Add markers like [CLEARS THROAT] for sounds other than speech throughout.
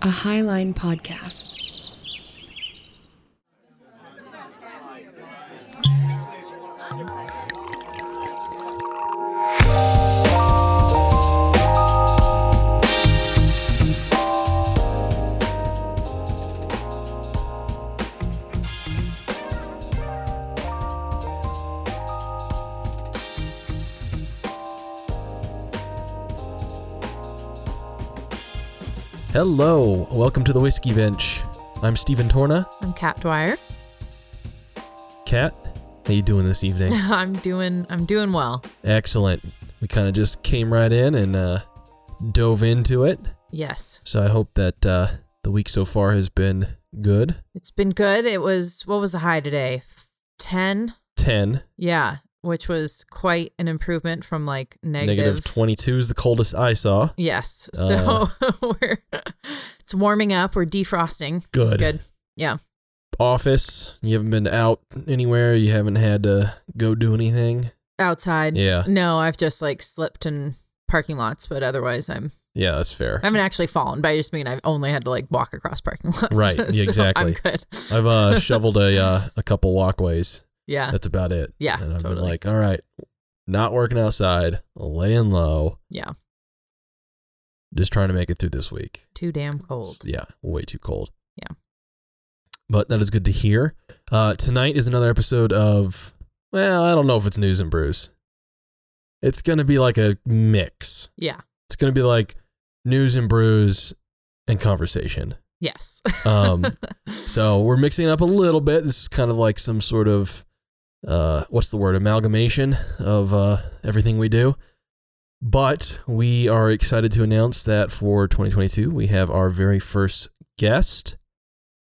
a Highline podcast. Hello, welcome to the Whiskey Bench. I'm Stephen Torna. I'm Kat Dwyer. [LAUGHS] Kat, how you doing this evening? [LAUGHS] I'm doing I'm doing well. Excellent. We kind of just came right in and uh, dove into it. Yes. So I hope that uh, the week so far has been good. It's been good. It was what was the high today? 10? 10, Yeah, which was quite an improvement from like negative. negative 22 is the coldest I saw. Yes. So [LAUGHS] we're it's warming up. We're defrosting. Good. good. Yeah. Office, you haven't been out anywhere. You haven't had to go do anything. Outside. Yeah, No, I've just like slipped in parking lots, but otherwise I'm yeah, that's fair. I haven't actually fallen, but I just mean I've only had to like walk across parking lots. Right, [LAUGHS] So exactly. I'm good. I've uh, [LAUGHS] shoveled a uh, a couple walkways. Yeah. That's about it. Yeah, and I've been totally. like, all right, not working outside, laying low. Yeah. just trying to make it through this week. Too damn cold. Yeah, way too cold. Yeah. But that is good to hear. Uh, tonight is another episode of, well, I don't know if it's news and brews. It's going to be like a mix. Yeah. It's going to be like news and brews and conversation. Yes. Um, [LAUGHS] so we're mixing up a little bit. This is kind of like some sort of, uh, what's the word, amalgamation of uh, everything we do. But we are excited to announce that for 2022, we have our very first guest.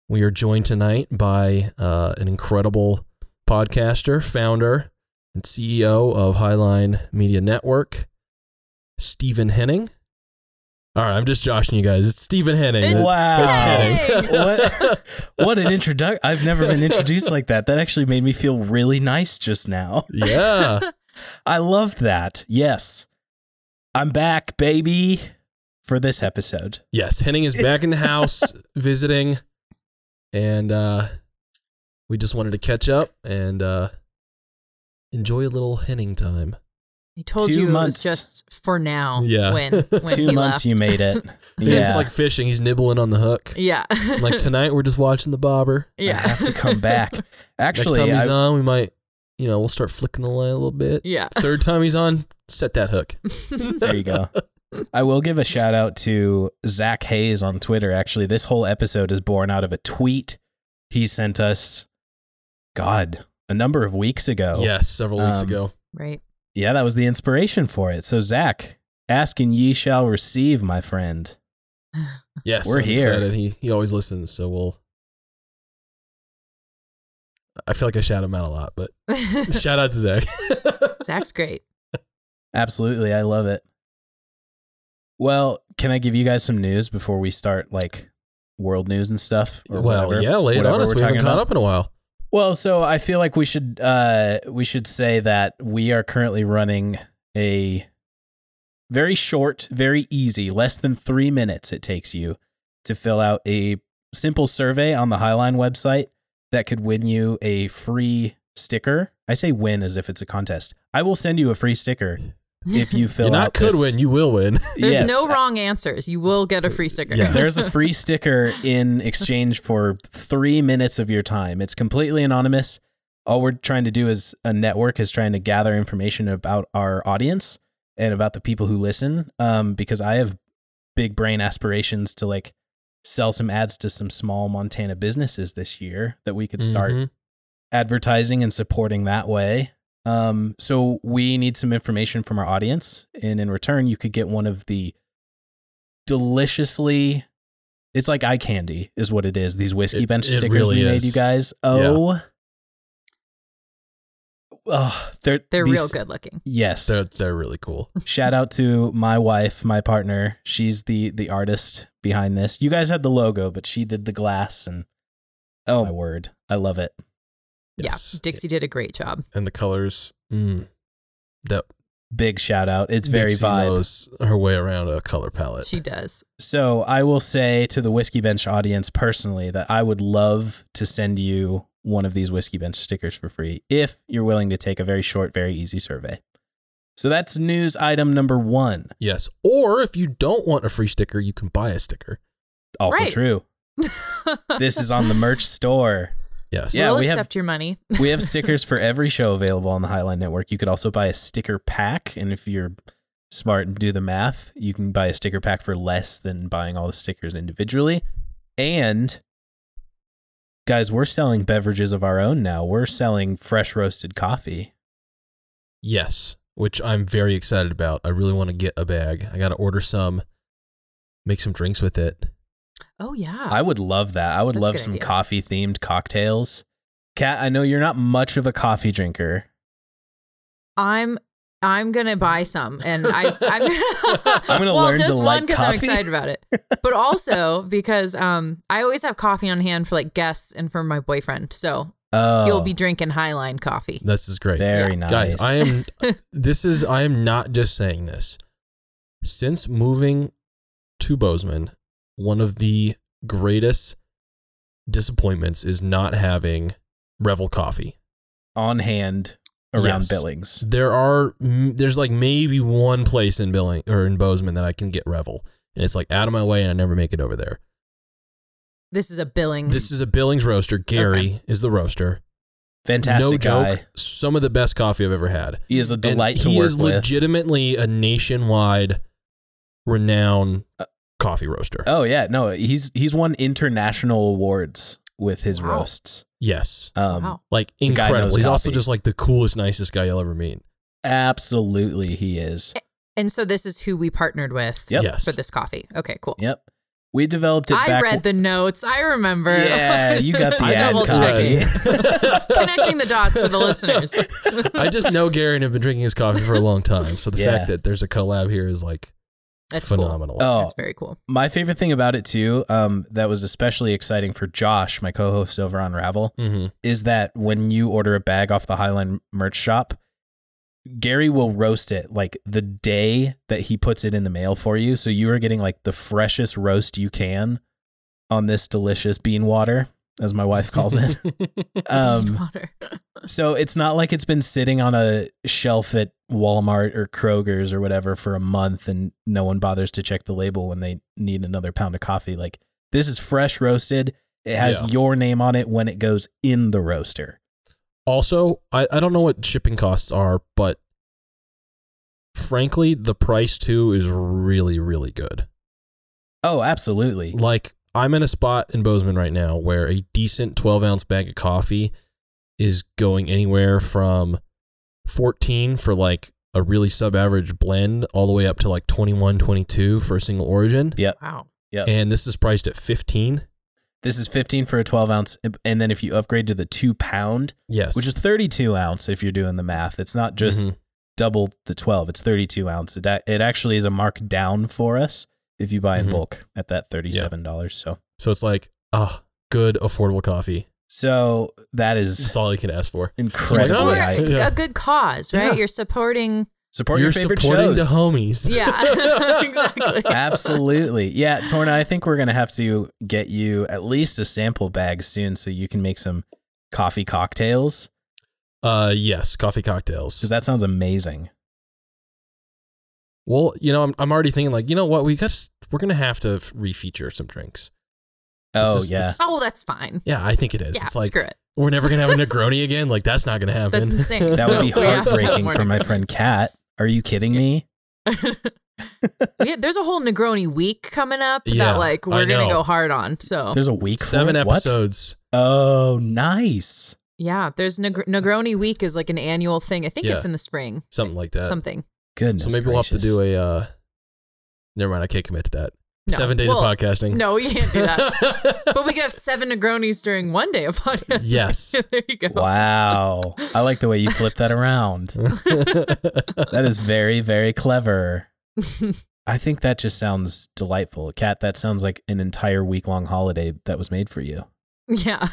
We are joined tonight by uh, an incredible podcaster, founder, and CEO of Highline Media Network, Stephen Henning. All right, I'm just joshing you guys. It's Stephen Henning. It's- Wow. Hey! [LAUGHS] what what an introduction. I've never been introduced like that. That actually made me feel really nice just now. [LAUGHS] yeah. I loved that. Yes. I'm back, baby, for this episode. Yes, Henning is back in the house [LAUGHS] visiting, and uh, we just wanted to catch up and uh, enjoy a little Henning time. I told Two you months. it was just for now. Yeah. When, [LAUGHS] when Two he months left. you made it. [LAUGHS] It's Yeah. like fishing. He's nibbling on the hook. Yeah. Like tonight, we're just watching the bobber. I yeah. have to come back. Actually, [LAUGHS] Next Actually, time he's I, on, we might, you know, we'll start flicking the line a little bit. Yeah. Third time he's on, set that hook. there you go. I will give a shout out to Zach Hayes on Twitter. Actually, this whole episode is born out of a tweet he sent us, God, a number of weeks ago. Yes, several weeks Um, ago. right. Yeah, that was the inspiration for it. So, Zach, ask and ye shall receive, my friend. Yes, we're I'm here. excited. He he always listens, so we'll. I feel like I shout him out a lot, but [LAUGHS] shout out to Zach. [LAUGHS] Zach's great. Absolutely. I love it. Well, can I give you guys some news before we start like world news and stuff? or well, whatever- yeah, lay it whatever on us. we're We haven't caught about? up in a while. Well, so I feel like we should uh we should say that we are currently running a very short, very easy, less than 3 minutes it takes you to fill out a simple survey on the Highline website that could win you a free sticker. I say win as if it's a contest. I will send you a free sticker [LAUGHS] if you fill you not out could this- win, you will win. [LAUGHS] There's Yes. no wrong answers. You will get a free sticker. Yeah. There's a [LAUGHS] free sticker in exchange for three minutes of your time. It's completely anonymous. All we're trying to do as a network is trying to gather information about our audience and about the people who listen. Um, because I have big brain aspirations to like sell some ads to some small Montana businesses this year that we could start Mhm. advertising and supporting that way. Um, so we need some information from our audience, and in return, you could get one of the deliciously. It's like eye candy, is what it is. These whiskey It- bench it stickers really we made you guys. Oh, oh, they're They're these- real good looking. Yes. They're they're really cool. [LAUGHS] Shout out to my wife, my partner. She's the the artist behind this. You guys had the logo, but she did the glass and oh my word, I love it. Yes. Yeah. Dixie did a great job. and the colors. Mm, that Big shout out. It's very Nixie vibe. knows her way around a color palette. She does. So I will say to the Whiskey Bench audience personally that I would love to send you one of these Whiskey Bench stickers for free if you're willing to take a very short, very easy survey. So that's news item number one. yes. Or if you don't want a free sticker, you can buy a sticker. Also Right. true. [LAUGHS] This is on the merch store. Yes. Yeah, we'll we have- accept your money. [LAUGHS] We have stickers for every show available on the Highline Network. You could also buy a sticker pack. And if you're smart and do the math, you can buy a sticker pack for less than buying all the stickers individually. And guys, we're selling beverages of our own now. We're selling fresh roasted coffee. Yes. Which I'm very excited about. I really want to get a bag. I got to order some, make some drinks with it. Oh yeah. I would love that. I would That's love some coffee themed cocktails. Kat, I know you're not much of a coffee drinker. I'm I'm gonna buy some, and I I'm, [LAUGHS] I'm gonna well, learn to just like one because I'm excited about it, but also [LAUGHS] because um I always have coffee on hand for like guests and for my boyfriend, so Oh, he'll be drinking Highline coffee. This is great. very Yeah. nice. Guys, I am [LAUGHS] this is I am not just saying this. Since moving to Bozeman, one of the greatest disappointments is not having Revel coffee. on hand around Yes. Billings. There are there's like maybe one place in Billing or in Bozeman that I can get Revel, and it's like out of my way, and I never make it over there. This is a Billings. This is a Billings roaster. Gary is the roaster. Fantastic no guy. joke. Some of the best coffee I've ever had. He is a And delight to he work is with. legitimately a nationwide renowned Uh, coffee roaster. Oh yeah, no, he's he's won international awards with his Wow. roasts. yes. Um, wow. Like incredible. knows He's also just like the coolest, nicest guy you'll ever meet. absolutely, he is. And so this is who we partnered with Yep. Yes. for this coffee. Okay, cool. Yep, we developed it. I back read the notes. I remember. Yeah, you got [LAUGHS] the I double copy. [LAUGHS] Connecting the dots for the listeners. [LAUGHS] I just know Gary and have been drinking his coffee for a long time. So the Yeah. fact that there's a collab here is like That's cool. phenomenal. Oh, That's very cool. my favorite thing about it too, um, that was especially exciting for Josh, my co-host over on Ravel, hmm is that when you order a bag off the Highline merch shop, Gary will roast it like the day that he puts it in the mail for you. So you are getting like the freshest roast you can on this delicious bean water, as my wife calls it. [LAUGHS] um, Water. so it's not like it's been sitting on a shelf at Walmart or Kroger's or whatever for a month and no one bothers to check the label when they need another pound of coffee. Like this is fresh roasted. It has Yeah. your name on it when it goes in the roaster. Also, I, I don't know what shipping costs are, but frankly, the price too is really, really good. Oh, absolutely. Like, I'm in a spot in Bozeman right now where a decent 12 ounce bag of coffee is going anywhere from 14 for like a really sub average blend all the way up to like 21, 22 for a single origin. Yeah. Wow. Yep. And this is priced at 15. This is 15 for a 12 ounce. And then if you upgrade to the two pound, Yes. which is 32 ounce, if you're doing the math, it's not just Mhm. double the 12, it's 32 ounce. It, a- it actually is a mark down for us if you buy in Mhm. bulk at that $37. So, So it's like, ah, good, affordable coffee. so that That's all you can ask for. incredibly Oh, For yeah. a, Yeah. a good cause, right? Yeah. You're supporting. Support You're your favorite supporting shows. the homies. Yeah, [LAUGHS] [LAUGHS] exactly. Absolutely. Yeah, Torna, I think we're going to have to get you at least a sample bag soon so you can make some coffee cocktails Uh, yes, coffee cocktails. because that sounds amazing. Well, you know, I'm, I'm already thinking like, you know what, we got we're gonna have to f- refeature some drinks. Oh, just- yeah. Oh, that's fine. yeah, I think it is. Yeah, it's like screw it. we're never gonna have a Negroni again. Like that's not gonna happen. That's insane. That would be [LAUGHS] We have to have heartbreaking for my friend Kat. Are you kidding me? [LAUGHS] yeah, there's a whole Negroni week coming up Yeah, that like we're gonna go hard on. So There's a week Seven it? What? episodes. Oh, nice. yeah, there's Negr- Negroni week is like an annual thing. I think it's in the spring. Something like that. Something. Goodness. so maybe we'll have to do a. uh Never mind, I can't commit to that. No. Seven days Well, of podcasting. No, we can't do that. [LAUGHS] but we could have seven Negronis during one day of podcast. Yes. [LAUGHS] there you go. Wow. I like the way you flip that around. [LAUGHS] That is very, very clever. I think that just sounds delightful. Kat, that sounds like an entire week long holiday that was made for you. Yeah.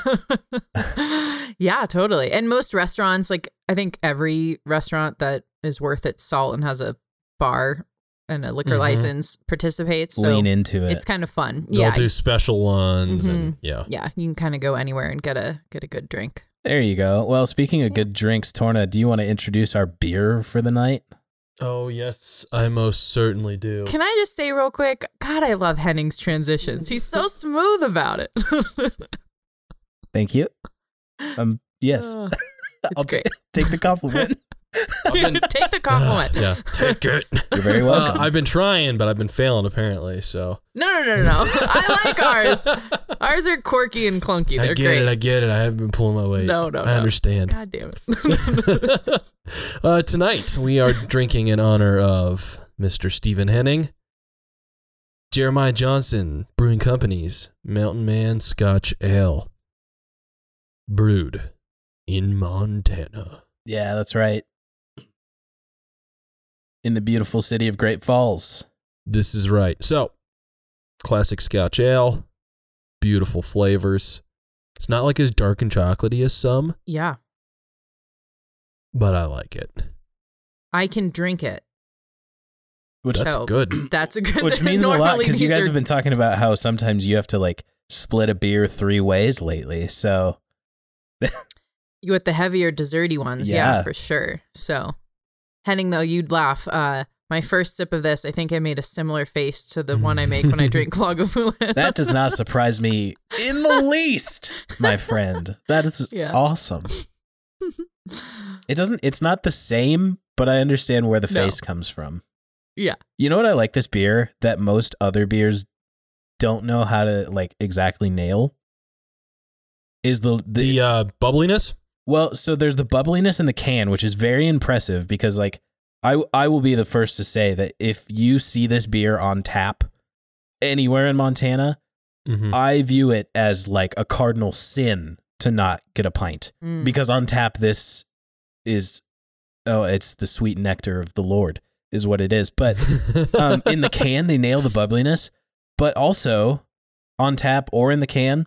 yeah, totally. And most restaurants, like I think every restaurant that is worth its salt and has a bar and a liquor Mhm. license participates. So Lean into it. it's kind of fun. They'll yeah. do special ones and Mhm. yeah. yeah, you can kind of go anywhere and get a get a good drink. there you go. Well, speaking of good drinks, Torna, do you want to introduce our beer for the night? Oh yes, I most certainly do. Can I just say real quick? God, I love Henning's transitions. He's so smooth about it. Thank you. Um, yes, Uh, [LAUGHS] I'll it's great. ta- take the compliment. [LAUGHS] [LAUGHS] I've been- Take the compliment. yeah, take it. [LAUGHS] You're very welcome. Uh, I've been trying, but I've been failing apparently. So No, no, no, no, no. [LAUGHS] I like ours. Ours are quirky and clunky. They're I get great. it. I get it. I haven't been pulling my weight. No, no, I no. understand. God damn it. uh, tonight we are drinking in honor of Mr. Stephen Henning, Jeremiah Johnson Brewing Company's Mountain Man Scotch Ale, brewed in Montana. yeah, that's right. In the beautiful city of Great Falls. This is right. So, classic Scotch Ale, beautiful flavors. It's not like as dark and chocolatey as some, yeah, but I like it. I can drink it. Which That's So- good. [CLEARS THROAT] That's a good. which [LAUGHS] means a lot because you guys are- have been talking about how sometimes you have to like split a beer three ways lately. So [LAUGHS] with the heavier desserty ones. Yeah. Yeah. for sure. So, Henning, though, you'd laugh. Uh, my first sip of this, I think I made a similar face to the one I make when I [LAUGHS] drink Lagavulin. that does not [LAUGHS] surprise me in the least, my friend. That is Yeah. awesome. [LAUGHS] It doesn't. It's not the same, but I understand where the No. face comes from. Yeah. You know what I like this beer that most other beers don't know how to like exactly nail is the the, The uh, bubbliness. Well. So there's the bubbliness in the can, which is very impressive because like I I will be the first to say that if you see this beer on tap anywhere in Montana, Mm-hmm. I view it as like a cardinal sin to not get a pint Mm. because on tap this is oh it's the sweet nectar of the Lord is what it is. But um, in the [LAUGHS] can they nail the bubbliness, but also on tap or in the can,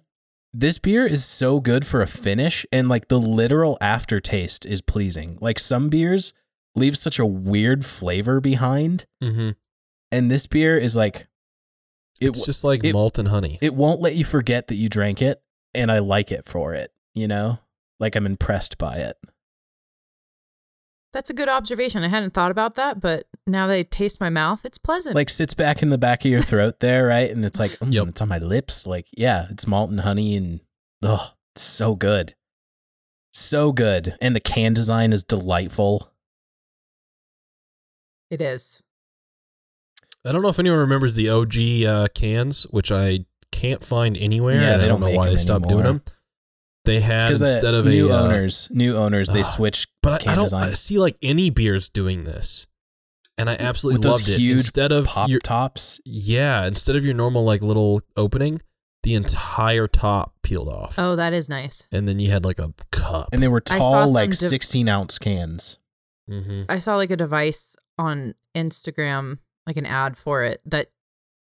this beer is so good for a finish and like the literal aftertaste is pleasing. Like some beers leave such a weird flavor behind, hmm and this beer is like it It's just like it- malt and honey. it won't let you forget that you drank it and i like it for it you know like i'm impressed by it That's a good observation. I hadn't thought about that, but now they taste my mouth, it's pleasant. like sits back in the back of your throat there right and it's like [LAUGHS] mm, Yep. it's on my lips like yeah it's malt and honey and oh so good so good and the can design is delightful it is. I don't know if anyone remembers the OG uh, cans, which I can't find anywhere. Yeah, and they I don't, don't know why they them stopped doing them. They it's had because instead of new a uh, owners new owners they ah, switch but I, can I don't design. I see like any beers doing this, and I absolutely With those loved it. Instead of pop your tops yeah, instead of your normal like little opening, the entire top peeled off, Oh, that is nice. and then you had like a cup. and they were tall like div- 16 ounce cans mm-hmm. I saw like a device on Instagram, like an ad for it that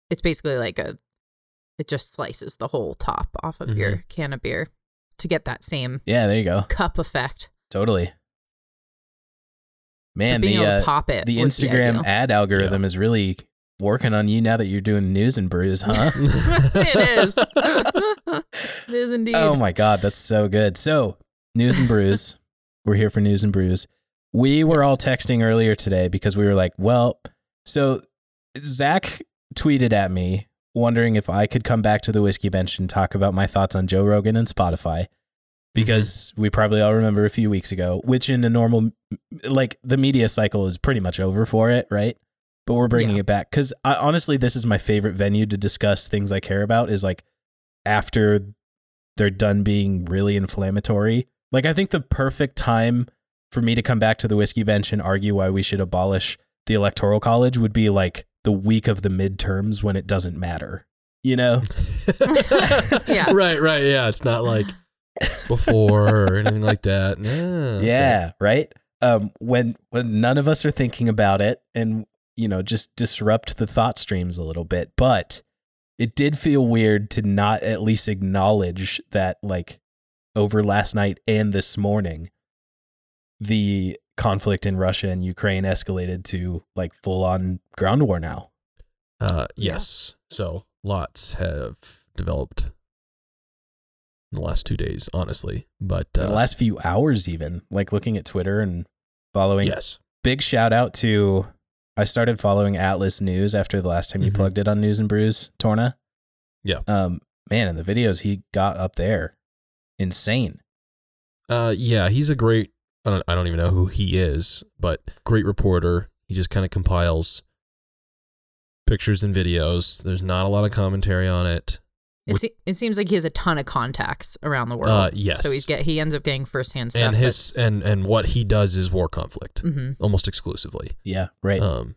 it's basically like a it just slices the whole top off of your can of beer to get that same yeah there you go cup effect. totally man being the able uh, to pop it. the Instagram ideal. ad algorithm is really working on you now that you're doing news and brews, huh? [LAUGHS] it is. [LAUGHS] it is indeed. oh my god, that's so good. So, news and brews. [LAUGHS] we're here for news and brews. We were Yes. all texting earlier today because we were like, well, so Zach tweeted at me wondering if I could come back to the whiskey bench and talk about my thoughts on Joe Rogan and Spotify. Because mm-hmm. we probably all remember a few weeks ago, which in a normal, like the media cycle is pretty much over for it, right? But we're bringing Yeah. it back because honestly, this is my favorite venue to discuss things I care about. Is like after they're done being really inflammatory. Like I think the perfect time for me to come back to the whiskey bench and argue why we should abolish the electoral college would be like the week of the midterms when it doesn't matter. You know? [LAUGHS] Yeah. [LAUGHS] Right, right. Yeah. It's not like before or anything like that. [LAUGHS] Yeah. okay. Yeah, right? Um when when none of us are thinking about it and you know, just disrupt the thought streams a little bit. But it did feel weird to not at least acknowledge that like over last night and this morning the conflict in Russia and Ukraine escalated to like full on ground war now. Uh, Yeah. yes. So lots have developed in the last two days, honestly. But uh, the last few hours, even like looking at Twitter and following. yes, Big shout out to I started following Atlas News after the last time you Mhm. plugged it on News and Brews, Torna. Yeah. Um, man, and the videos he got up there, insane. uh, yeah, he's a great. I don't, I don't even know who he is, but great reporter. He just kind of compiles pictures and videos. There's not a lot of commentary on it. It, se- it seems like he has a ton of contacts around the world. Uh, yes. So he's get he ends up getting firsthand stuff. and his and and what he does is war conflict hmm almost exclusively. Yeah, right. Um,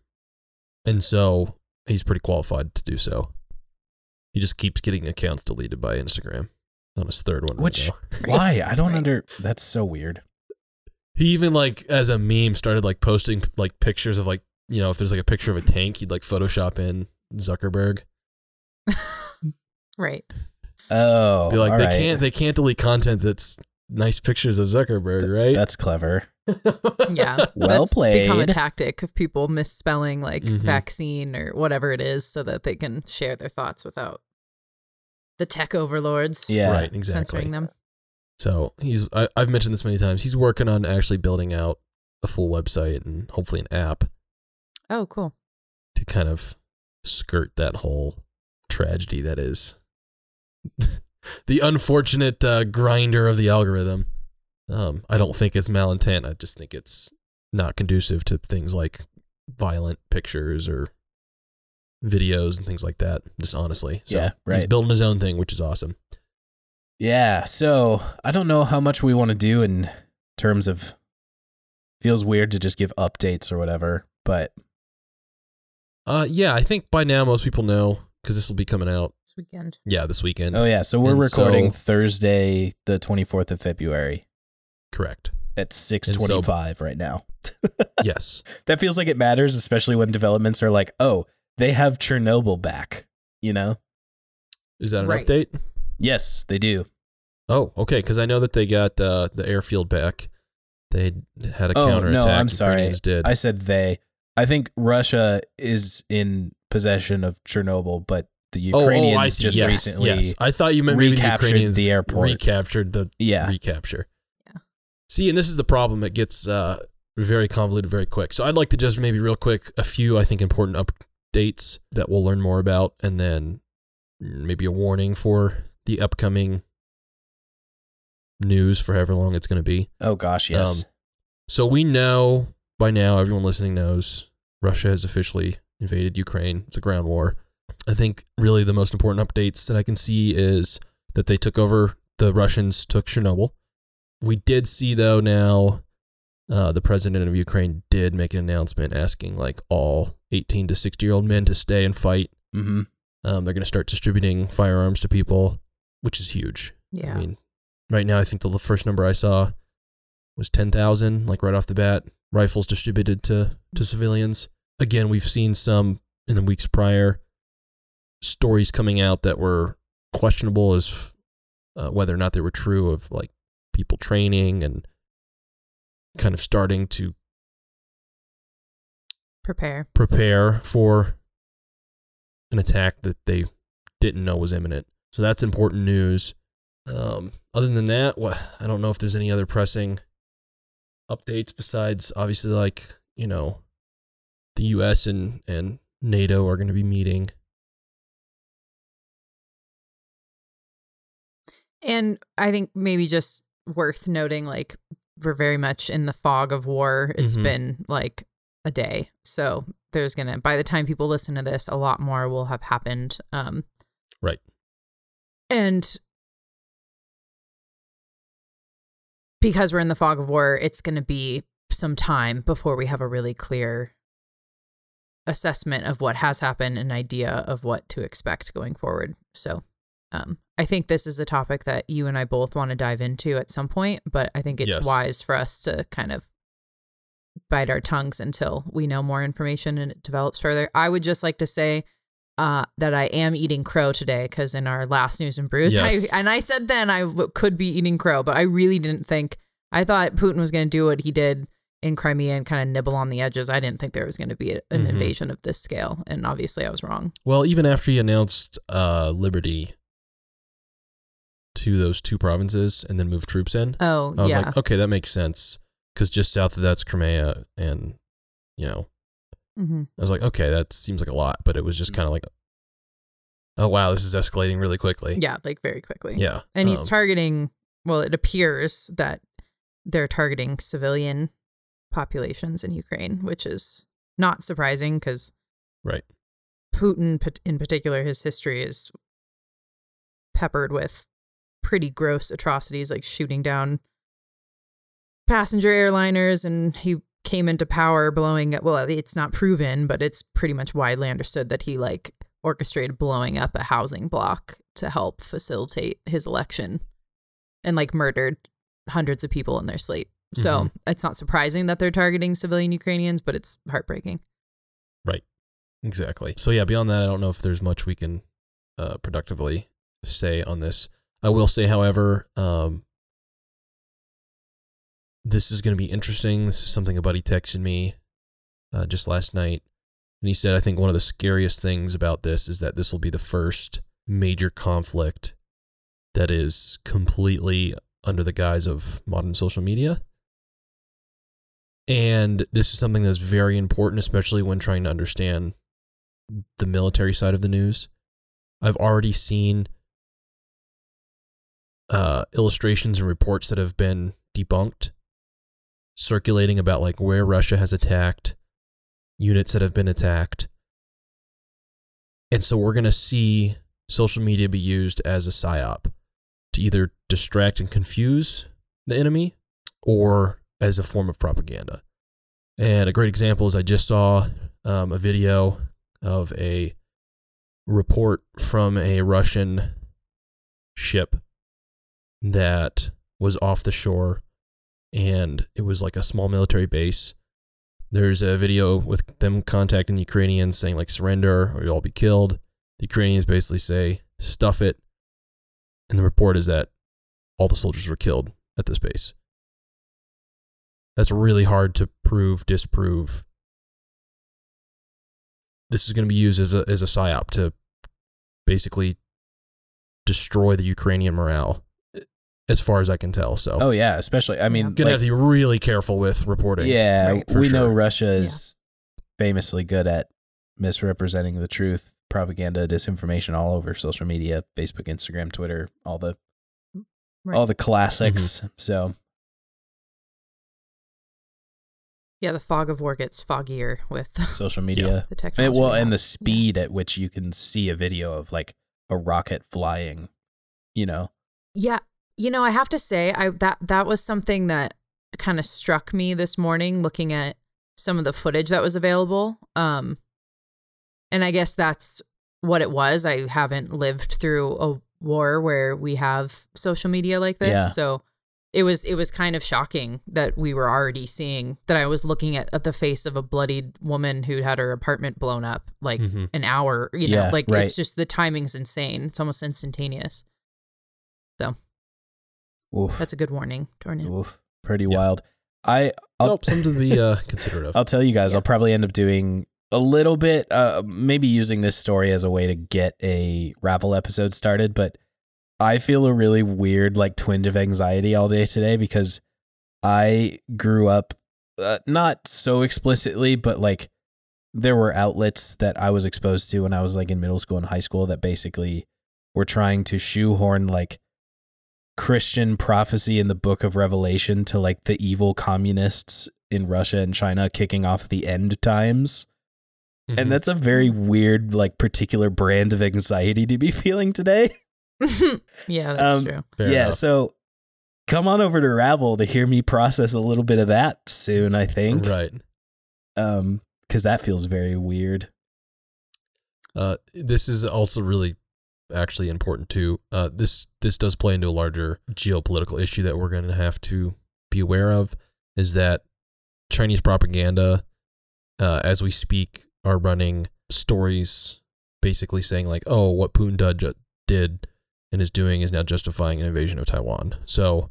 and so he's pretty qualified to do so. He just keeps getting accounts deleted by Instagram. On his third one, [LAUGHS] right Which- now. Why? I don't Right. under. That's so weird. He even like as a meme started like posting like pictures of like you know if there's like a picture of a tank, he'd like Photoshop in Zuckerberg. [LAUGHS] right. Oh, Be like all they right. can't they can't delete content that's nice pictures of Zuckerberg, right? That's clever. [LAUGHS] Yeah. Well That's become a tactic of people misspelling like Mhm. vaccine or whatever it is so that they can share their thoughts without the tech overlords Yeah. right, exactly. censoring them. So he's I, I've mentioned this many times. He's working on actually building out a full website and hopefully an app Oh, cool. to kind of skirt that whole tragedy that is [LAUGHS] the unfortunate uh, grinder of the algorithm. Um, I don't think it's malintent. I just think it's not conducive to things like violent pictures or videos and things like that. Just honestly, so Yeah, He's building his own thing, which is awesome. Yeah. So I don't know how much we want to do in terms of. Feels weird to just give updates or whatever, but Uh, yeah, I think by now most people know because this will be coming out. This weekend. Yeah, this weekend. oh yeah. So we're And recording so- Thursday, the twenty fourth of February Correct. at six twenty five right now. [LAUGHS] yes. That feels like it matters, especially when developments are like, oh, they have Chernobyl back. You know? Is that an Right. update? Yes, they do. Oh, okay. Because I know that they got uh, the airfield back. They had a Oh, counterattack. no, I'm sorry. Ukrainians did. I said they. I think Russia is in possession of Chernobyl, but the Oh, Ukrainians oh, I see. just yes, recently. Yes, I thought you meant maybe the recaptured Ukrainians the airport. recaptured the Yeah. recapture. Yeah. See, and this is the problem. It gets uh, very convoluted very quick. So I'd like to just maybe real quick a few I think important updates that we'll learn more about, and then maybe a warning for the upcoming news for however long it's going to be. Oh gosh, yes. Um, So we know by now, everyone listening knows Russia has officially invaded Ukraine. It's a ground war. I think really the most important updates that I can see is that they took over, the Russians took Chernobyl. We did see though now uh, the president of Ukraine did make an announcement asking like all 18 to 60 year old men to stay and fight. mm-hmm. Um, they're going to start distributing firearms to people, which is huge. Yeah. I mean, right now, I think the first number I saw was 10,000, like right off the bat, rifles distributed to, to civilians. Again, we've seen some in the weeks prior stories coming out that were questionable as uh, whether or not they were true of like people training and kind of starting to Prepare. prepare for an attack that they didn't know was imminent. So that's important news. Um, other than that, what I don't know if there's any other pressing updates besides obviously like you know the U.S. and and NATO are going to be meeting. And I think maybe just worth noting, like, we're very much in the fog of war. It's Mhm. been like a day. So there's going to, by the time people listen to this, a lot more will have happened. Um, Right. And because we're in the fog of war, it's going to be some time before we have a really clear assessment of what has happened, an idea of what to expect going forward. So, um, I think this is a topic that you and I both want to dive into at some point, but I think it's Yes. wise for us to kind of bite our tongues until we know more information and it develops further. I would just like to say uh, that I am eating crow today because in our last news and brews, Yes. I, and I said then I w- could be eating crow, but I really didn't think. I thought Putin was going to do what he did in Crimea and kind of nibble on the edges. I didn't think there was going to be a, an Mhm. invasion of this scale, and obviously I was wrong. Well, even after he announced uh, liberty to those two provinces and then moved troops in, Oh I was yeah, like, okay, that makes sense because just south of that's Crimea, and you know, hmm I was like, okay, that seems like a lot, but it was just kind of like, oh wow, this is escalating really quickly. yeah, like very quickly. yeah, and he's um, targeting. Well, it appears that they're targeting civilian populations in Ukraine, which is not surprising because right. Putin, in particular, his history is peppered with pretty gross atrocities like shooting down passenger airliners. And he came into power blowing up. Well, it's not proven, but it's pretty much widely understood that he like orchestrated blowing up a housing block to help facilitate his election and like murdered hundreds of people in their sleep. So Mhm. it's not surprising that they're targeting civilian Ukrainians, but it's heartbreaking. Right. Exactly. So yeah, beyond that, I don't know if there's much we can uh, productively say on this. I will say, however, um, this is going to be interesting. This is something a buddy texted me uh, just last night, and he said, I think one of the scariest things about this is that this will be the first major conflict that is completely under the guise of modern social media. And this is something that's very important, especially when trying to understand the military side of the news. I've already seen uh, illustrations and reports that have been debunked circulating about like where Russia has attacked, units that have been attacked. And so we're going to see social media be used as a psyop to either distract and confuse the enemy or as a form of propaganda. And a great example is I just saw um, a video of a report from a Russian ship that was off the shore and it was like a small military base. There's a video with them contacting the Ukrainians saying like surrender or you'll all be killed. The Ukrainians basically say stuff it. And the report is that all the soldiers were killed at this base. That's really hard to prove, disprove. This is going to be used as a as a psyop to basically destroy the Ukrainian morale, as far as I can tell. So, Oh yeah, especially I mean, Yeah. gonna like, have to be really careful with reporting. yeah, Right, for we know. Russia is famously good at misrepresenting the truth, propaganda, disinformation all over social media, Facebook, Instagram, Twitter, all the Right. all the classics. Mm-hmm. So Yeah, the fog of war gets foggier with [LAUGHS] social media. the And, technology. well, and the have. speed at which you can see a video of like a rocket flying, you know. Yeah, you know, I have to say, I that that was something that kind of struck me this morning looking at some of the footage that was available. Um, and I guess that's what it was. I haven't lived through a war where we have social media like this, Yeah. so it was it was kind of shocking that we were already seeing that I was looking at, at the face of a bloodied woman who had her apartment blown up like Mhm. an hour. You know, Yeah, like right. it's just the timing's insane. It's almost instantaneous. Oof, That's a good warning, Tornado. oof, pretty Yeah. wild. I I'll, Oh, something to be uh, [LAUGHS] considerate of. I'll tell you guys, Yeah. I'll probably end up doing a little bit, uh, maybe using this story as a way to get a Ravel episode started. But I feel a really weird, like, twinge of anxiety all day today because I grew up uh, not so explicitly, but like there were outlets that I was exposed to when I was like in middle school and high school that basically were trying to shoehorn like Christian prophecy in the book of Revelation to like the evil communists in Russia and China kicking off the end times. Mhm. And that's a very weird, like, particular brand of anxiety to be [LAUGHS] feeling today. [LAUGHS] yeah, that's Um, true. Fair yeah. enough. So come on over to Ravel to hear me process a little bit of that soon, I think. right. Um, because that feels very weird. Uh, this is also really actually important too. Uh, this this does play into a larger geopolitical issue that we're going to have to be aware of. Is that Chinese propaganda, uh, as we speak, are running stories basically saying like, "Oh, what Putin did, did and is doing is now justifying an invasion of Taiwan." So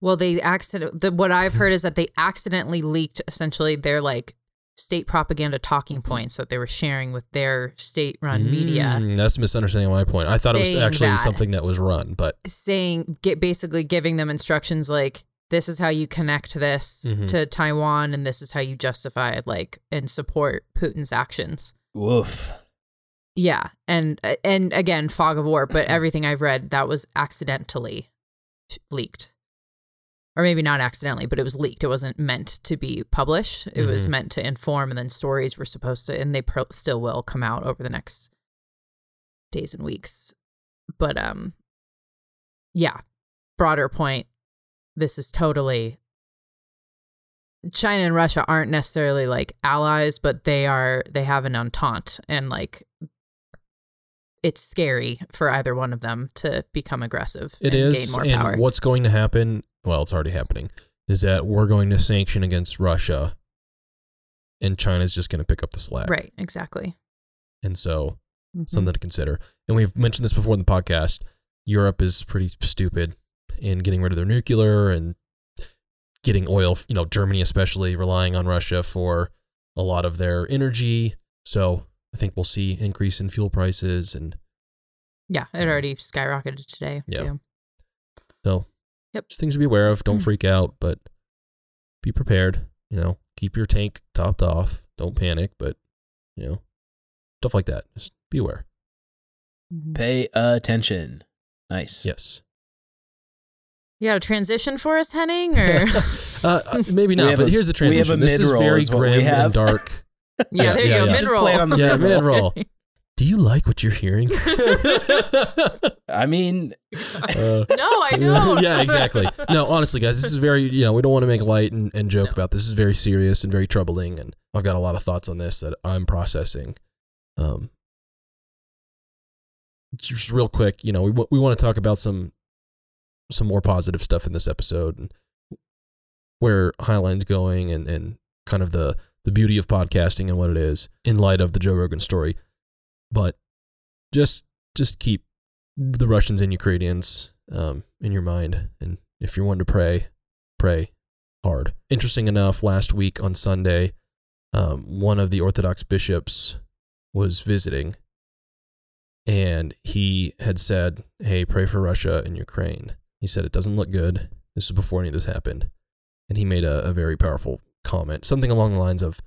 Well, they accident. The, what I've heard is that they accidentally leaked essentially their like state propaganda talking points that they were sharing with their state-run media, Mm, that's a misunderstanding of my point. I thought it was actually that. something that was run, but saying get basically giving them instructions like this is how you connect this Mhm. to Taiwan and this is how you justify like and support Putin's actions. Woof. Yeah, and and again, fog of war. But [CLEARS THROAT] everything I've read that was accidentally leaked, or maybe not accidentally, but it was leaked. It wasn't meant to be published. It was Mhm. meant to inform, and then stories were supposed to, and they pro- still will come out over the next days and weeks. But um, yeah, broader point. This is totally. China and Russia aren't necessarily like allies, but they are. They have an entente, and like it's scary for either one of them to become aggressive it and is. gain more and power. what's going to happen? Well, it's already happening. Is that we're going to sanction against Russia, and China's just going to pick up the slack. right, exactly. And so Mhm. something to consider. And we've mentioned this before in the podcast. Europe is pretty stupid in getting rid of their nuclear and getting oil, you know, Germany especially relying on Russia for a lot of their energy. So I think we'll see increase in fuel prices and Yeah, it already skyrocketed today. Yeah. too. so Yep. just things to be aware of. Don't [CLEARS THROAT] freak out, but be prepared. You know, keep your tank topped off. Don't panic, but you know, stuff like that. Just be aware. Mhm. Pay attention. Nice. Yes. You got a transition for us, Henning? [LAUGHS] Or Uh, maybe not, but a- here's the we have transition. a This is very is what we grim and dark. yeah, [LAUGHS] Yeah, there yeah, you go. yeah. Mid roll. play it on the Yeah, mid-roll. mid-roll. [LAUGHS] Do you like what you're hearing? [LAUGHS] [LAUGHS] I mean, Uh, [LAUGHS] no, I don't. yeah, exactly. No, honestly, guys, this is very, you know, we don't want to make light and, and joke No. about this. This is very serious and very troubling. And I've got a lot of thoughts on this that I'm processing. Um, just real quick, you know, we, we want to talk about some, some more positive stuff in this episode and where Highline's going and, and kind of the, the beauty of podcasting and what it is in light of the Joe Rogan story. But just, just keep the Russians and Ukrainians um, in your mind. And if you're one to pray, pray hard. Interesting enough, last week on Sunday, um, one of the Orthodox bishops was visiting and he had said, Hey, pray for Russia and Ukraine. He said, It doesn't look good. This is before any of this happened. And he made a, a very powerful comment, something along the lines of,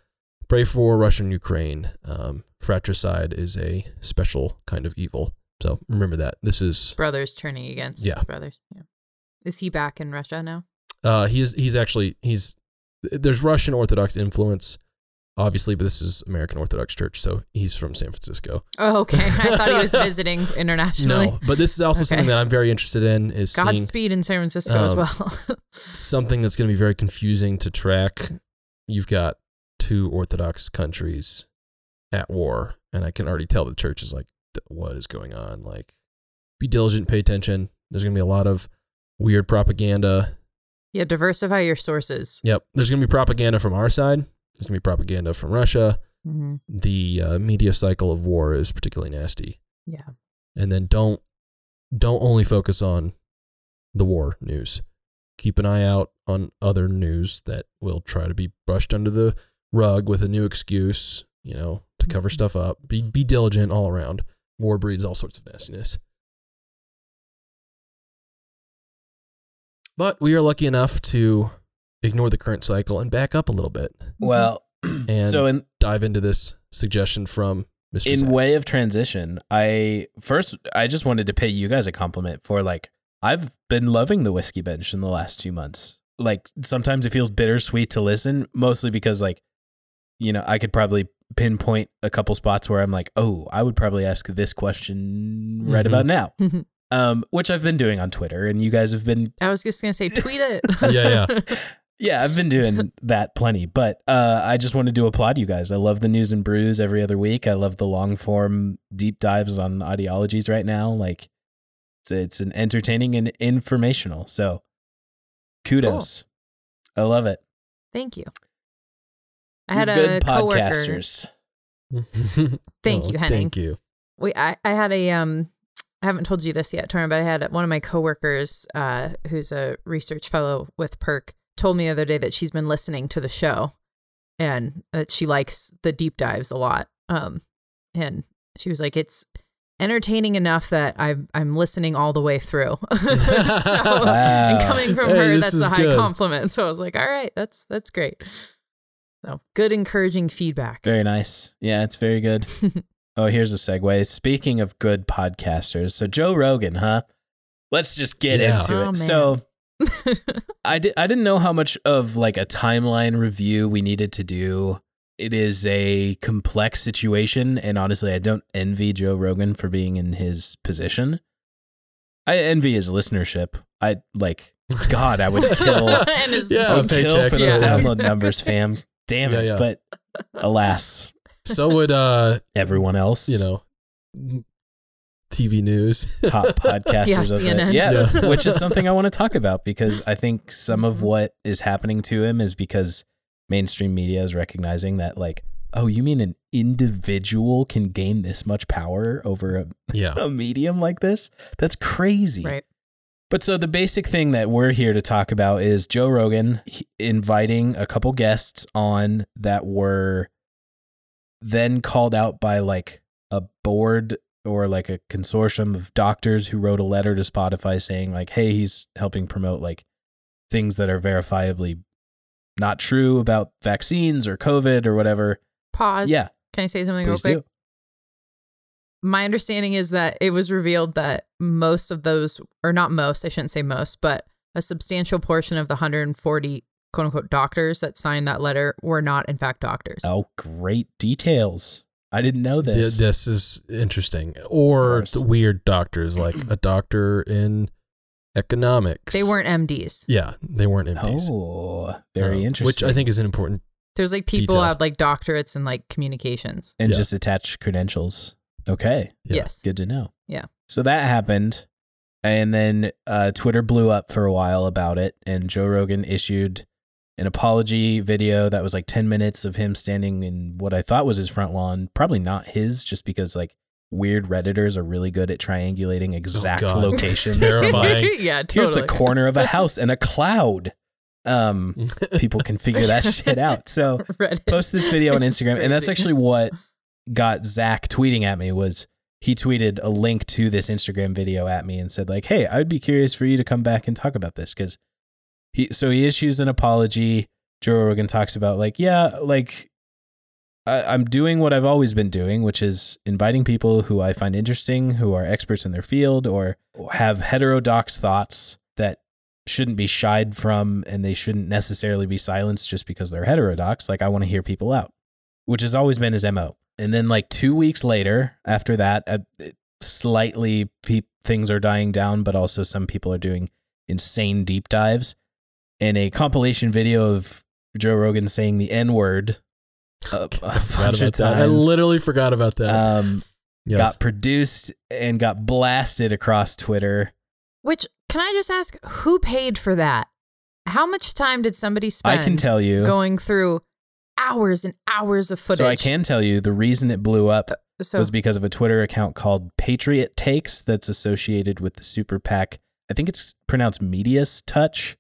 Pray for Russia and Ukraine. Um, fratricide is a special kind of evil. So remember that. This is Brothers turning against Yeah. brothers. Yeah. Is he back in Russia now? Uh, he's he's actually he's there's Russian Orthodox influence, obviously, but this is American Orthodox Church, so he's from San Francisco. Oh, okay. I thought he was [LAUGHS] visiting internationally. No, but this is also Okay. something that I'm very interested in is Godspeed in San Francisco as Um, well. [LAUGHS] something that's going to be very confusing to track. You've got two Orthodox countries at war, and I can already tell the church is like, what is going on? Like, be diligent, pay attention. There's going to be a lot of weird propaganda yeah, diversify your sources. Yep. There's going to be propaganda from our side. There's going to be propaganda from Russia. Mm-hmm. The uh, media cycle of war is particularly nasty. Yeah. And then don't don't only focus on the war news. Keep an eye out on other news that will try to be brushed under the rug with a new excuse, you know, to cover Mhm. stuff up. Be be diligent all around. War breeds all sorts of nastiness. But we are lucky enough to ignore the current cycle and back up a little bit well, [CLEARS THROAT] and so in dive into this suggestion from Mr. in Zach. way of transition, I first I just wanted to pay you guys a compliment for like I've been loving the whiskey bench in the last two months. Like sometimes it feels bittersweet to listen, mostly because like you know I could probably pinpoint a couple spots where I'm like, oh, I would probably ask this question right Mhm. about now. [LAUGHS] Um, which I've been doing on Twitter, and you guys have been I was just gonna say, tweet it. [LAUGHS] Yeah, yeah, [LAUGHS] yeah. I've been doing that plenty, but uh, I just wanted to applaud you guys. I love the news and brews every other week. I love the long form deep dives on ideologies right now. Like it's it's an entertaining and informational. So kudos. I love it. Thank you. I had You're a good coworker. podcasters. [LAUGHS] Thank Oh, you, Henning. Thank you. We I, I had a um I haven't told you this yet, Torrin, but I had one of my coworkers, uh, who's a research fellow with PERC, told me the other day that she's been listening to the show and that she likes the deep dives a lot. Um, and she was like, it's entertaining enough that I'm I'm listening all the way through. [LAUGHS] so, and [LAUGHS] coming from Hey, her, that's a high good. compliment. So I was like, all right, that's that's great. So good, encouraging feedback. Very nice. Yeah, it's very good. [LAUGHS] oh, here's a segue. Speaking of good podcasters, so Joe Rogan, huh? Let's just get Yeah. into Oh, it. man. So [LAUGHS] I did I didn't know how much of like a timeline review we needed to do. It is a complex situation and honestly I don't envy Joe Rogan for being in his position. I envy his listenership. I like God, I would [LAUGHS] kill and his Yeah, kill paycheck for Yeah. download numbers, fam. Damn Yeah, it. yeah. But [LAUGHS] alas, So would uh, everyone else, you know, TV news. top [LAUGHS] podcasters Yeah, of the CNN. yeah, Yeah. [LAUGHS] which is something I want to talk about because I think some of Mhm. what is happening to him is because mainstream media is recognizing that like oh you mean an individual can gain this much power over a, yeah. a medium like this that's crazy right. But so the basic thing that we're here to talk about is Joe Rogan inviting a couple guests on that were then called out by like a board or like a consortium of doctors who wrote a letter to Spotify saying like hey he's helping promote like things that are verifiably not true about vaccines or covid or whatever. Pause. Yeah, Can I say something real quick? do. My understanding is that it was revealed that most of those, or not most, I shouldn't say most, but a substantial portion of the 140 quote unquote doctors that signed that letter were not, in fact, doctors. Oh, great details. I didn't know Th- this. This is interesting. Or the weird doctors, like a doctor in economics. They weren't MDs. Yeah, they weren't MDs. Oh, very Um, interesting. Which I think is an important. There's like people Detail. had like doctorates in like communications. and Yeah. just attach credentials. Okay. Yeah. Yes. Good to know. Yeah. So that happened. And then uh, Twitter blew up for a while about it. And Joe Rogan issued an apology video that was like 10 minutes of him standing in what I thought was his front lawn. Probably not his, just because like weird Redditors are really good at triangulating exact Oh, locations. [LAUGHS] Terrifying. [LAUGHS] yeah, Here's the corner of a [LAUGHS] house and a cloud. Um, people can figure that shit out. So Reddit. post this video on Instagram, and that's actually what got Zach tweeting at me. Was he tweeted a link to this Instagram video at me and said like, "Hey, I'd be curious for you to come back and talk about this because he." So he issues an apology. Joe Rogan talks about like, yeah, like I, I'm doing what I've always been doing, which is inviting people who I find interesting, who are experts in their field, or have heterodox thoughts that shouldn't be shied from and they shouldn't necessarily be silenced just because they're heterodox. Like I want to hear people out, which has always been his MO. And then like 2 weeks later after that, uh, slightly pe- things are dying down, but also some people are doing insane deep dives and a compilation video of Joe Rogan saying the N word a, I a forgot bunch of about that. I literally forgot about that. um, yes. got produced and got blasted across Twitter. Which can I just ask who paid for that? How much time did somebody spend I can tell you. going through hours and hours of footage? So I can tell you the reason it blew up So was because of a Twitter account called Patriot Takes that's associated with the super PAC. I think it's pronounced Meidas Touch.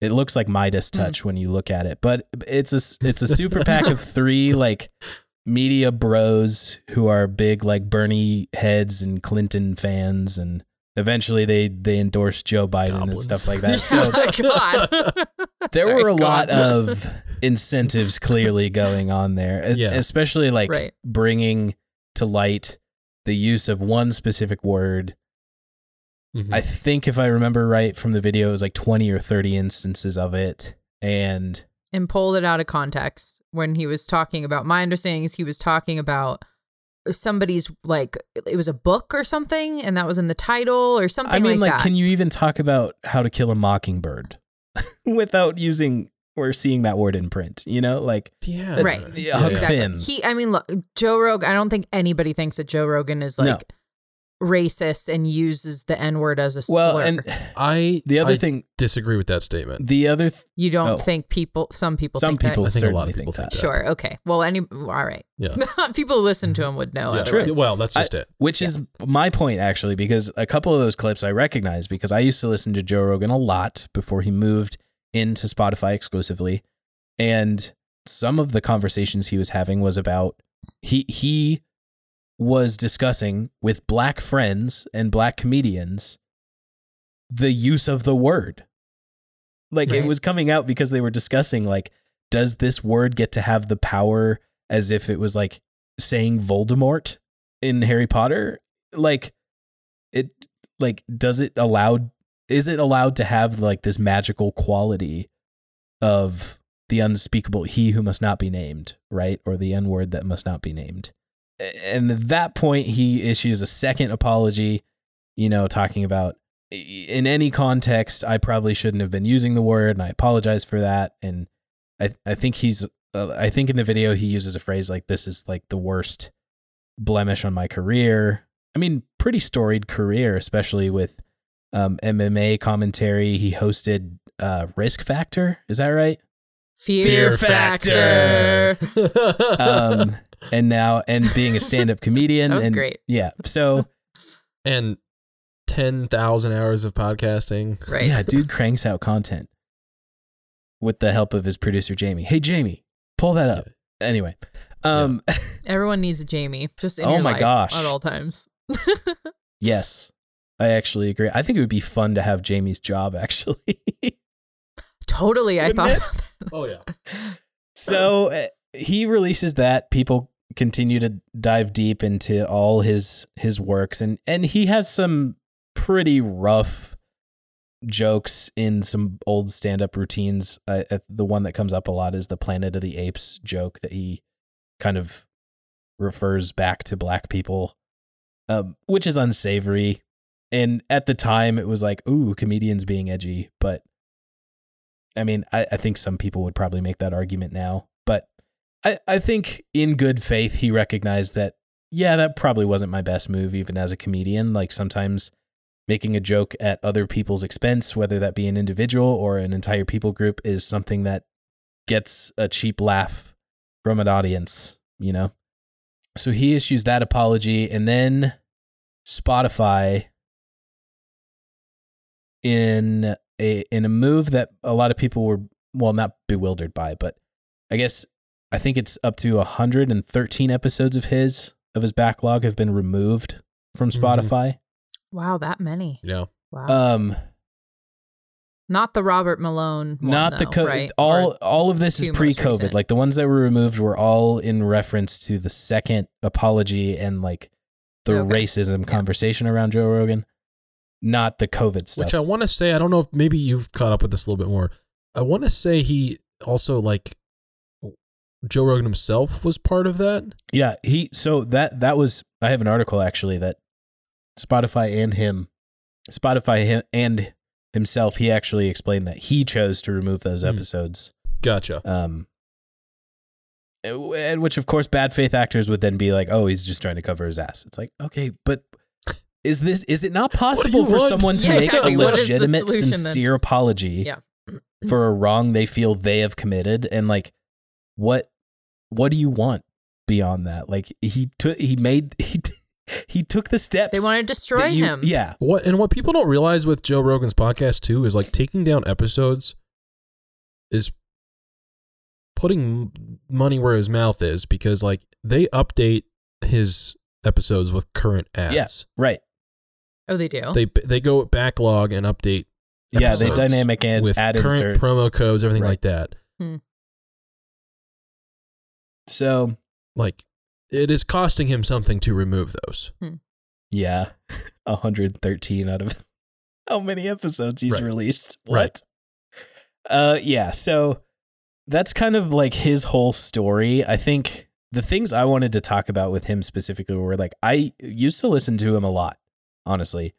It looks like Midas Hmm. Touch when you look at it, but it's a it's a super PAC of [LAUGHS] three like media bros who are big like Bernie heads and Clinton fans, and eventually they they endorsed Joe Biden and stuff like that. [LAUGHS] So Oh, God. there Sorry, were a go lot of [LAUGHS] incentives clearly going on there, Yeah. especially like Right. bringing to light the use of one specific word. Mhm. I think if I remember right from the video, it was like 20 or 30 instances of it. And and pulled it out of context when he was talking about my understanding is he was talking about somebody's like it was a book or something and that was in the title or something I mean, like, like, that. can you even talk about how to kill a mockingbird [LAUGHS] without using or seeing that word in print? You know, like yeah. Right. yeah, Huck exactly. Finn. He I mean look, Joe Rogan, I don't think anybody thinks that Joe Rogan is like No. racist and uses the N word as a Well, slur. and I the other I thing, disagree with that statement. the other, th- you don't oh. think people, some people some think people I think a lot of people think think that. that. Sure. Okay. Well, any, all right. Yeah. [LAUGHS] people who listen to mm-hmm. him would know. yeah. otherwise. Well, that's I- just it. Which is my point, actually, because a couple of those clips I recognize because I used to listen to Joe Rogan a lot before he moved into Spotify exclusively. And some of the conversations he was having was about he he was discussing with black friends and black comedians the use of the word. Like it was coming out because they were discussing like does this word get to have the power as if it was like saying Voldemort in Harry Potter? Like it like does it allowed is it allowed to have like this magical quality of the unspeakable he who must not be named, right? Or the N word that must not be named. And at that point he issues a second apology, you know, talking about in any context I probably shouldn't have been using the word and I apologize for that and I I think he's uh, I think in the video he uses a phrase like this is like the worst blemish on my career. I mean, pretty storied career, especially with um, MMA commentary. He hosted uh, Risk Factor. Is that right? Fear, Fear factor. Um, [LAUGHS] and now and being a stand-up comedian. [LAUGHS] That was and, great. Yeah. So and ten thousand hours of podcasting. Right. yeah, dude cranks out content with the help of his producer Jamie. Hey Jamie, pull that up. Anyway, um, [LAUGHS] Everyone needs a Jamie. Just in Oh your my life gosh. at all times. yes, I actually agree. I think it would be fun to have Jamie's job. Actually. [LAUGHS] totally. I Wouldn't thought. it? Oh yeah. so uh, he releases that people continue to dive deep into all his his works and and he has some pretty rough jokes in some old stand-up routines uh, the one that comes up a lot is the planet of the apes joke that he kind of refers back to black people um, which is unsavory and at the time it was like ooh comedians being edgy but I mean, I, I think some people would probably make that argument now, but I, I think in good faith he recognized that, yeah, that probably wasn't my best move, even as a comedian. Like sometimes making a joke at other people's expense, whether that be an individual or an entire people group, is something that gets a cheap laugh from an audience, you know? So he issues that apology, and then Spotify in a in a move that a lot of people were well not bewildered by, but I guess I think it's up to 113 episodes of his of his backlog have been removed from Mhm. Spotify. Wow, that many. Yeah. Wow. Um not the Robert Malone. One, not the though, co- right? all Or- all of this is pre-COVID. recent. Like the ones that were removed were all in reference to the second apology and like the Okay. racism Yeah. conversation around Joe Rogan, not the COVID stuff. Which I want to say, I don't know if maybe you've caught up with this a little bit more. I want to say he also like Joe Rogan himself was part of that. Yeah, he so that that was I have an article actually that Spotify and him Spotify and himself he actually explained that he chose to remove those Hmm. episodes. Gotcha. Um and which of course bad faith actors would then be like, "Oh, he's just trying to cover his ass." It's like, "Okay, but is this is it not possible for want? someone to Yeah, make exactly. a What is the legitimate solution then? sincere apology Yeah. [CLEARS THROAT] for a wrong they feel they have committed and like what what do you want beyond that like he took he made [LAUGHS] he t- he took the steps They want to destroy you- him. yeah What and what people don't realize with Joe Rogan's podcast too is like taking down episodes is putting money where his mouth is because like they update his episodes with current ads. Yes. right Oh, they do. They they go backlog and update yeah they dynamic and with add current insert promo codes, everything Right. like that. so Like it is costing him something to remove those. yeah [LAUGHS] 113 out of [LAUGHS] how many episodes he's Right. released Right. what uh yeah so that's kind of like his whole story i think the things i wanted to talk about with him specifically were like i used to listen to him a lot honestly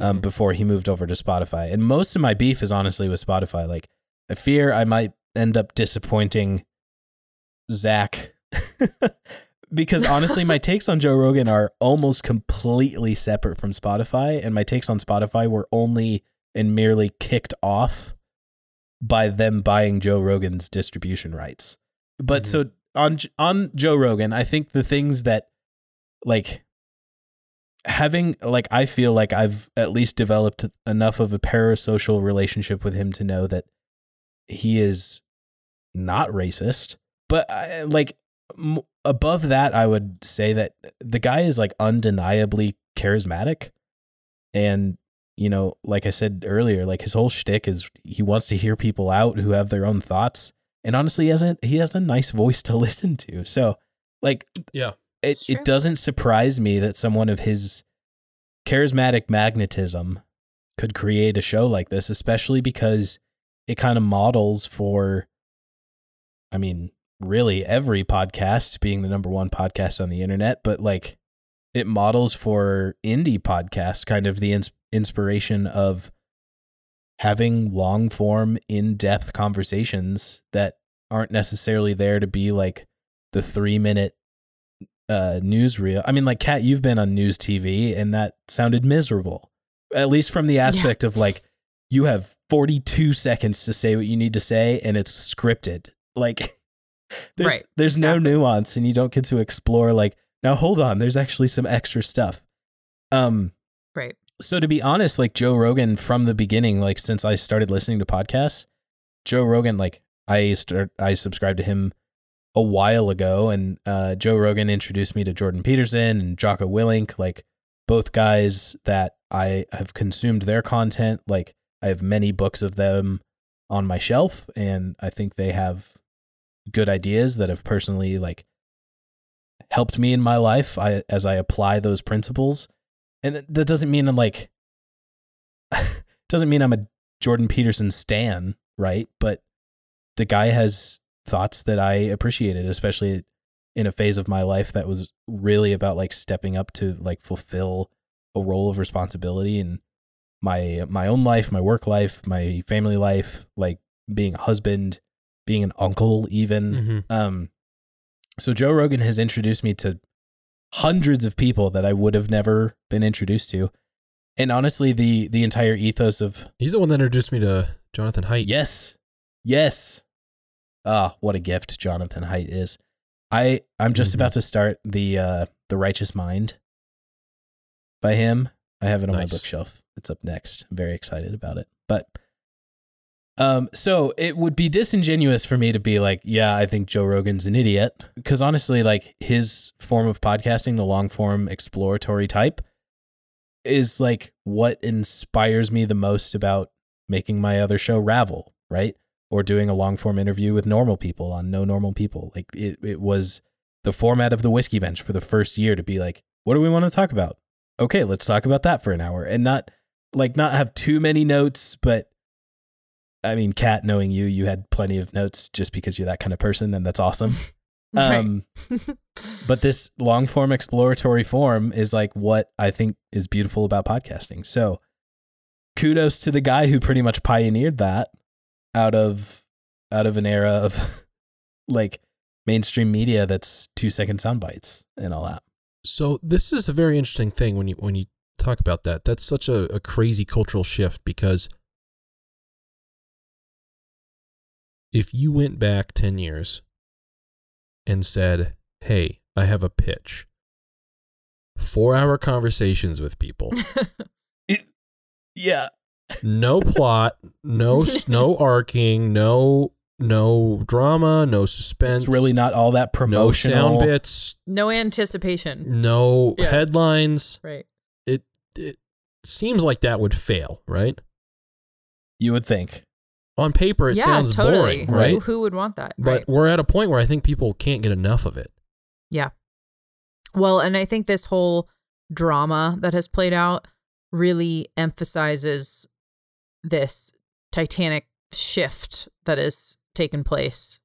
um, Mhm. before he moved over to spotify and most of my beef is honestly with spotify like i fear i might end up disappointing zach [LAUGHS] because honestly, my [LAUGHS] takes on Joe Rogan are almost completely separate from Spotify, and my takes on Spotify were only and merely kicked off by them buying Joe Rogan's distribution rights. But Mhm. so on on Joe Rogan, I think the things that like having like I feel like I've at least developed enough of a parasocial relationship with him to know that he is not racist. But I, like m- above that, I would say that the guy is like undeniably charismatic, and you know, like I said earlier, like his whole shtick is he wants to hear people out who have their own thoughts, and honestly, he hasn't he has a nice voice to [LAUGHS] listen to. So, like, Yeah. It it doesn't surprise me that someone of his charismatic magnetism could create a show like this, especially because it kind of models for, I mean, really every podcast being the number one podcast on the internet, but like it models for indie podcasts kind of the ins- inspiration of having long form, in depth conversations that aren't necessarily there to be like the three minute uh newsreel. I mean, like Kat, you've been on news TV and that sounded miserable. At least from the aspect of like you have 42 seconds to say what you need to say and it's scripted. Like [LAUGHS] there's Right, there's no nuance and you don't get to explore like now hold on, there's actually some extra stuff. Um Right. so to be honest, like Joe Rogan from the beginning, like since I started listening to podcasts, Joe Rogan, like I start, I subscribed to him a while ago, and uh, Joe Rogan introduced me to Jordan Peterson and Jocko Willink, like both guys that I have consumed their content. Like I have many books of them on my shelf, and I think they have good ideas that have personally like helped me in my life. I as I apply those principles, and that- that doesn't mean I'm like [LAUGHS] doesn't mean I'm a Jordan Peterson stan, right? But the guy has thoughts that I appreciated, especially in a phase of my life that was really about like stepping up to like fulfill a role of responsibility in my my own life, my work life, my family life, like being a husband, being an uncle even. Mhm. Um, so Joe Rogan has introduced me to hundreds of people that I would have never been introduced to, and honestly, the the entire ethos of He's the one that introduced me to Jonathan Haidt. yes, yes, ah, what a gift Jonathan Haidt is. I I'm just Mhm. about to start the uh the Righteous Mind by him. I have it on Nice. my bookshelf. It's up next. I'm very excited about it, but. Um, so it would be disingenuous for me to be like, yeah, I think Joe Rogan's an idiot. Because honestly, like his form of podcasting, the long form exploratory type, is like what inspires me the most about making my other show Ravel, right? Or doing a long form interview with normal people on No Normal People. Like it, it was the format of the whiskey bench for the first year to be like, what do we want to talk about? Okay, let's talk about that for an hour and not like not have too many notes, but I mean, Kat, knowing you, you had plenty of notes just because you're that kind of person, and that's awesome. [LAUGHS] Um, [LAUGHS] but this long form exploratory form is like what I think is beautiful about podcasting. So kudos to the guy who pretty much pioneered that out of out of an era of [LAUGHS] like mainstream media that's two second sound bites and all that. So this is a very interesting thing when you when you talk about that. That's such a, a crazy cultural shift because if you went back ten years and said, "Hey, I have a pitch," four hour conversations with people, [LAUGHS] Yeah. No plot, no [LAUGHS] no arcing, no no drama, no suspense, It's really not all that promotion. no sound bits, no anticipation. no Yeah. headlines. Right. it it seems like that would fail, right? You would think. On paper, it yeah, sounds totally. boring, right? Who, who would want that? But right. we're at a point where I think people can't get enough of it. Yeah. Well, and I think this whole drama that has played out really emphasizes this titanic shift that has taken place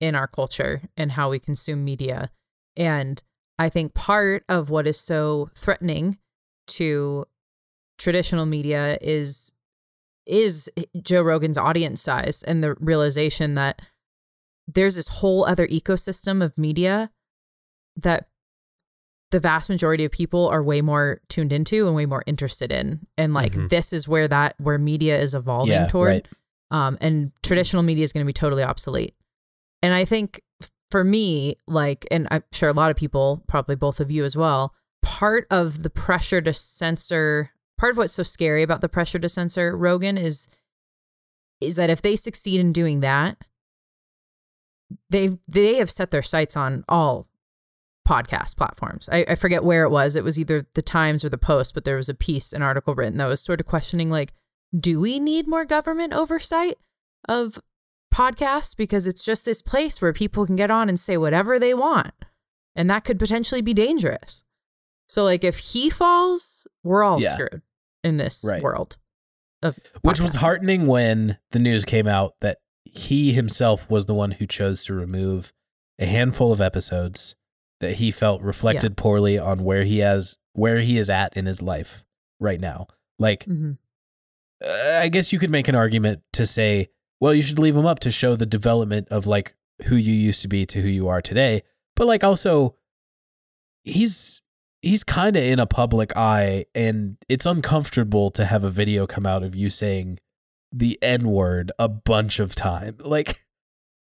in our culture and how we consume media. And I think part of what is so threatening to traditional media is is Joe Rogan's audience size and the realization that there's this whole other ecosystem of media that the vast majority of people are way more tuned into and way more interested in. And like Mhm. this is where that where media is evolving Yeah, toward. right. Um, and traditional media is going to be totally obsolete. And I think for me, like, and I'm sure a lot of people, probably both of you as well, part of the pressure to censor, part of what's so scary about the pressure to censor Rogan is, is that if they succeed in doing that, they've they have set their sights on all podcast platforms. I, I forget where it was. It was either the Times or the Post, but there was a piece, an article written that was sort of questioning like, do we need more government oversight of podcasts? Because it's just this place where people can get on and say whatever they want. And that could potentially be dangerous. So like if he falls, we're all Yeah. screwed in this Right. world. Of Which was heartening when the news came out that he himself was the one who chose to remove a handful of episodes that he felt reflected poorly on where he has where he is at in his life right now. Like Mhm. uh, I guess you could make an argument to say, well, you should leave him up to show the development of like who you used to be to who you are today. But like also he's he's kind of in a public eye and it's uncomfortable to have a video come out of you saying the n word a bunch of time. [LAUGHS] Like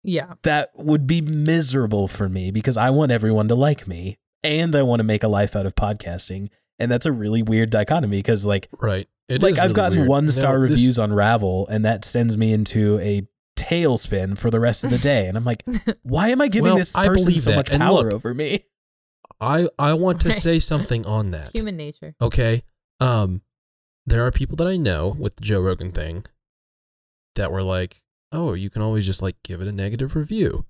Yeah. that would be miserable for me because I want everyone to like me and I want to make a life out of podcasting. And that's a really weird dichotomy because like Right. It like I've really gotten weird. one You know, star this- reviews on Ravel, and that sends me into a tailspin for the rest of the day. And I'm like, [LAUGHS] why am I giving Well, this person so that. much And power look, over me? I I want to [LAUGHS] say something on It's that. human nature. Okay. Um, there are people that I know with the Joe Rogan thing that were like, "Oh, you can always just like give it a negative review."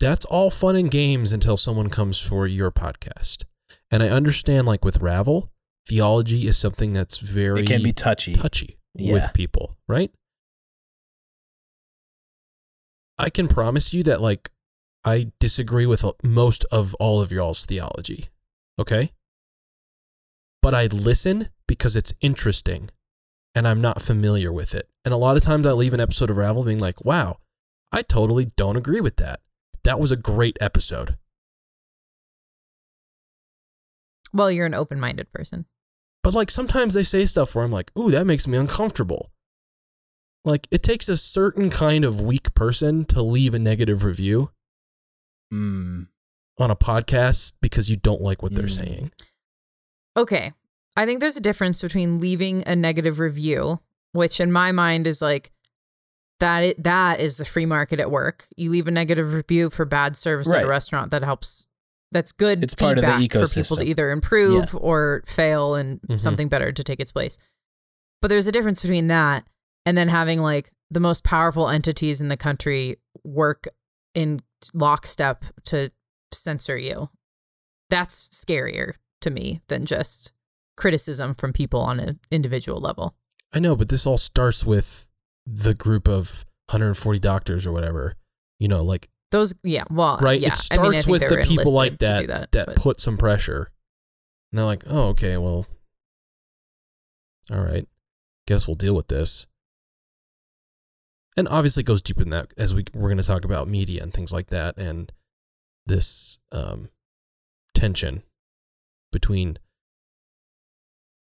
That's all fun and games until someone comes for your podcast. And I understand, like with Ravel, theology is something that's very It can be touchy. touchy Yeah. with people, right? I can promise you that, like, I disagree with uh, most of all of y'all's theology, okay? But I listen because it's interesting and I'm not familiar with it. And a lot of times I leave an episode of Ravel being like, wow, I totally don't agree with that. That was a great episode. Well, you're an open minded person. But like sometimes they say stuff where I'm like, ooh, that makes me uncomfortable. Like it takes a certain kind of weak person to leave a negative review Mm. on a podcast because you don't like what they're Mm. saying. Okay. I think there's a difference between leaving a negative review, which in my mind is like that it, that is the free market at work. You leave a negative review for bad service at a restaurant that helps that's good It's part of the feedback for people to either improve or fail and Mhm. something better to take its place. But there's a difference between that and then having like the most powerful entities in the country work in lockstep to censor you. That's scarier to me than just criticism from people on an individual level. I know, but this all starts with the group of 140 doctors or whatever. You know, like Those, yeah, well, right? yeah. it starts I mean, I with the people like that that, that, but- put some pressure. And they're like, "Oh, okay, well, all right, guess we'll deal with this." And obviously, it goes deeper than that as we we're going to talk about media and things like that, and this um, tension between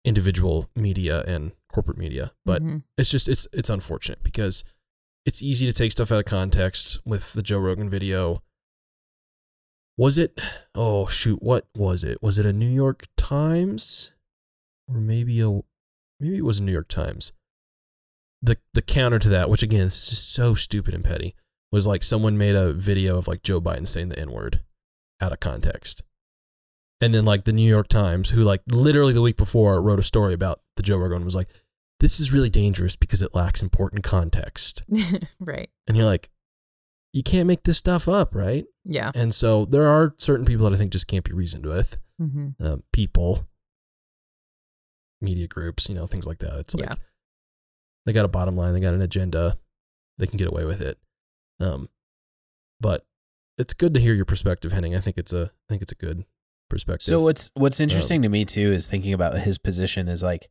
individual media and corporate media. But Mhm. it's just it's it's unfortunate because it's easy to take stuff out of context with the Joe Rogan video. Was it oh shoot, what was it? Was it a New York Times? Or maybe a maybe it was a New York Times. The the counter to that, which again is just so stupid and petty, was like someone made a video of like Joe Biden saying the N-word out of context. And then like the New York Times, who like literally the week before wrote a story about the Joe Rogan was like, this is really dangerous because it lacks important context. [LAUGHS] right. And you're like, you can't make this stuff up, right? Yeah. And so there are certain people that I think just can't be reasoned with. hmm Uh, people, media groups, you know, things like that. It's like Yeah. they got a bottom line, they got an agenda, they can get away with it. Um, but it's good to hear your perspective, Henning. I think it's a, I think it's a good perspective. So what's what's Um, interesting to me too is thinking about his position is like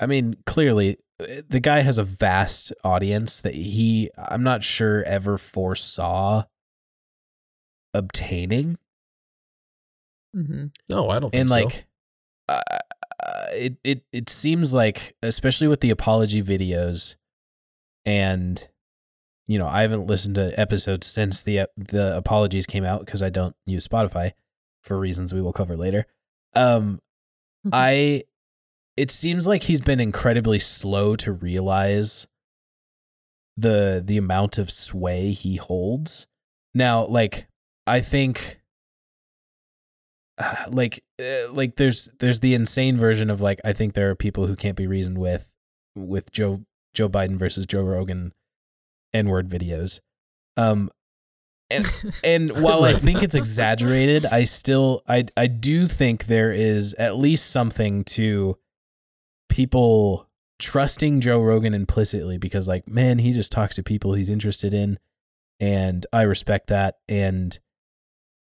I mean, clearly uh, the guy has a vast audience that he I'm not sure ever foresaw obtaining Mm-hmm. No, I don't think and so. like uh, uh, it it it seems like especially with the apology videos and you know I haven't listened to episodes since the the apologies came out because I don't use Spotify for reasons we will cover later um I it seems like he's been incredibly slow to realize the the amount of sway he holds. Now, like I think uh, like uh, like there's there's the insane version of like I think there are people who can't be reasoned with with Joe Joe Biden versus Joe Rogan n-word videos. Um and [LAUGHS] and while I think it's exaggerated, I still I I do think there is at least something to people trusting Joe Rogan implicitly because like man, he just talks to people he's interested in and I respect that and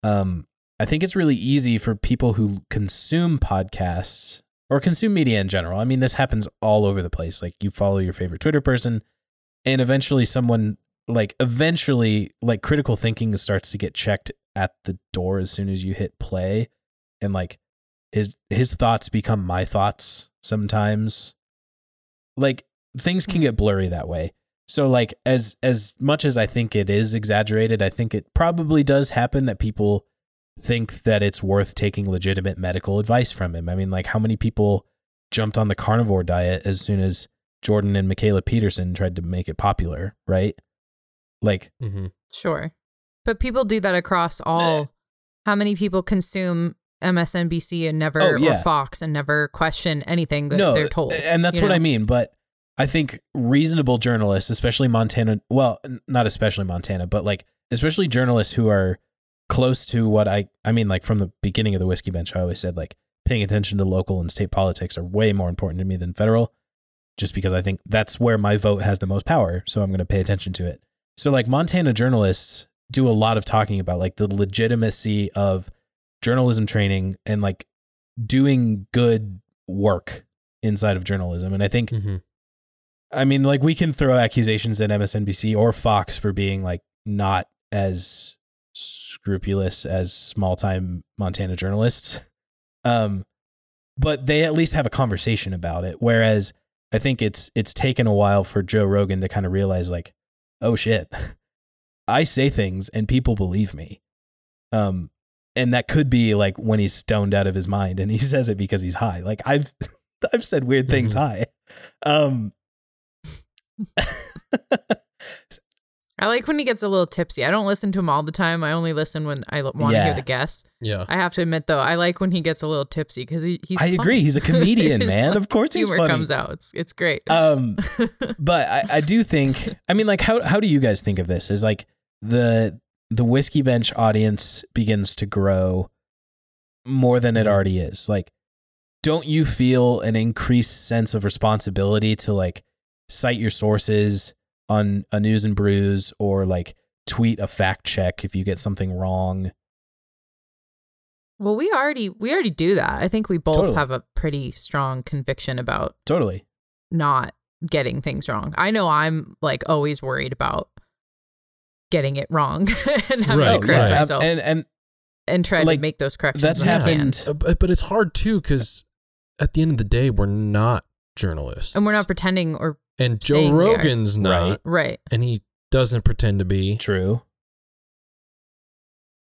um I think it's really easy for people who consume podcasts or consume media in general. I mean, this happens all over the place. Like you follow your favorite Twitter person and eventually someone like eventually like critical thinking starts to get checked at the door as soon as you hit play. And like his his thoughts become my thoughts sometimes. Like things can mm-hmm. get blurry that way. So like as as much as i think it is exaggerated i think it probably does happen that people think that it's worth taking legitimate medical advice from him. I mean like how many people jumped on the carnivore diet as soon as jordan and mikhaila peterson tried to make it popular right like hmm Sure. But people do that across all. [LAUGHS] How many people consume MSNBC and never, Oh, yeah. or Fox and never question anything that no, they're told? and that's what know? I mean. But I think reasonable journalists, especially Montana, well, n- not especially Montana, but like especially journalists who are close to what I, I mean, like from the beginning of the whiskey bench, I always said like paying attention to local and state politics are way more important to me than federal, just because I think that's where my vote has the most power. So I'm going to pay attention to it. So like Montana journalists do a lot of talking about like the legitimacy of journalism training and like doing good work inside of journalism. And I think, hmm I mean, like we can throw accusations at MSNBC or Fox for being like not as scrupulous as small time Montana journalists. Um, but they at least have a conversation about it. Whereas I think it's it's taken a while for Joe Rogan to kind of realize like, oh shit, [LAUGHS] I say things and people believe me. Um, and that could be like when he's stoned out of his mind and he [LAUGHS] says it because he's high. Like I've [LAUGHS] I've said weird things Mhm. high. Um I like when he gets a little tipsy. I don't listen to him all the time. I only listen when I want to Yeah. hear the guests. Yeah. I have to admit, though, I like when he gets a little tipsy because he, he's. I funny. agree. He's a [LAUGHS] comedian, man. Of course he's humor funny. comes out. It's it's great. Um [LAUGHS] but I, I do think I mean like how how do you guys think of this? Is like the the whiskey bench audience begins to grow more than it already is. Like don't you feel an increased sense of responsibility to like cite your sources on a news and brews or like tweet a fact check if you get something wrong? well, we already we already do that. I think we both Totally. have a pretty strong conviction about Totally. not getting things wrong. I know I'm like always worried about getting it wrong [LAUGHS] and having Right, to correct right. myself and, And and try like, to make those corrections. that's when happened Uh, But, but it's hard too because at the end of the day, we're not journalists, and we're not pretending or And Joe saying we. Rogan's not, Right. right. and he doesn't pretend to be. true.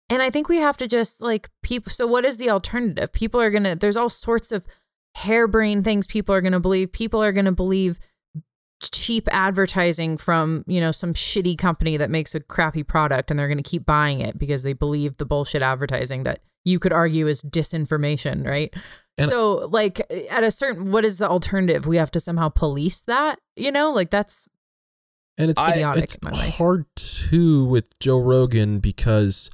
And I think we have to just like people. So, what is the alternative? People are going to, there's all sorts of harebrained things people are going to believe. People are going to believe cheap advertising from, you know, some shitty company that makes a crappy product and they're going to keep buying it because they believe the bullshit advertising that you could argue is disinformation, right? And- so, like, at a certain, what is the alternative? We have to somehow police that, you know, like that's And it's I- it's in my hard too with Joe Rogan because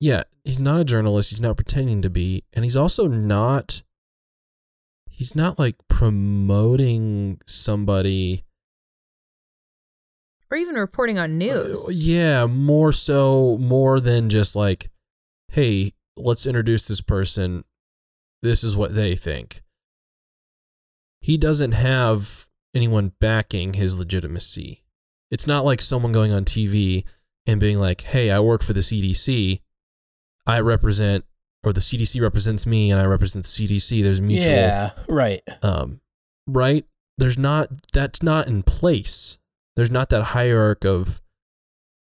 yeah, he's not a journalist, he's not pretending to be, and he's also not he's not like promoting somebody or even reporting on news. Uh, yeah, more so more than just like hey, let's introduce this person. This is what they think. He doesn't have anyone backing his legitimacy. It's not like someone going on TV and being like, "Hey, I work for the CDC. I represent, or the CDC represents me, and I represent the CDC. There's mutual, Yeah, right. um, right? There's not that's not in place. There's not that hierarchy of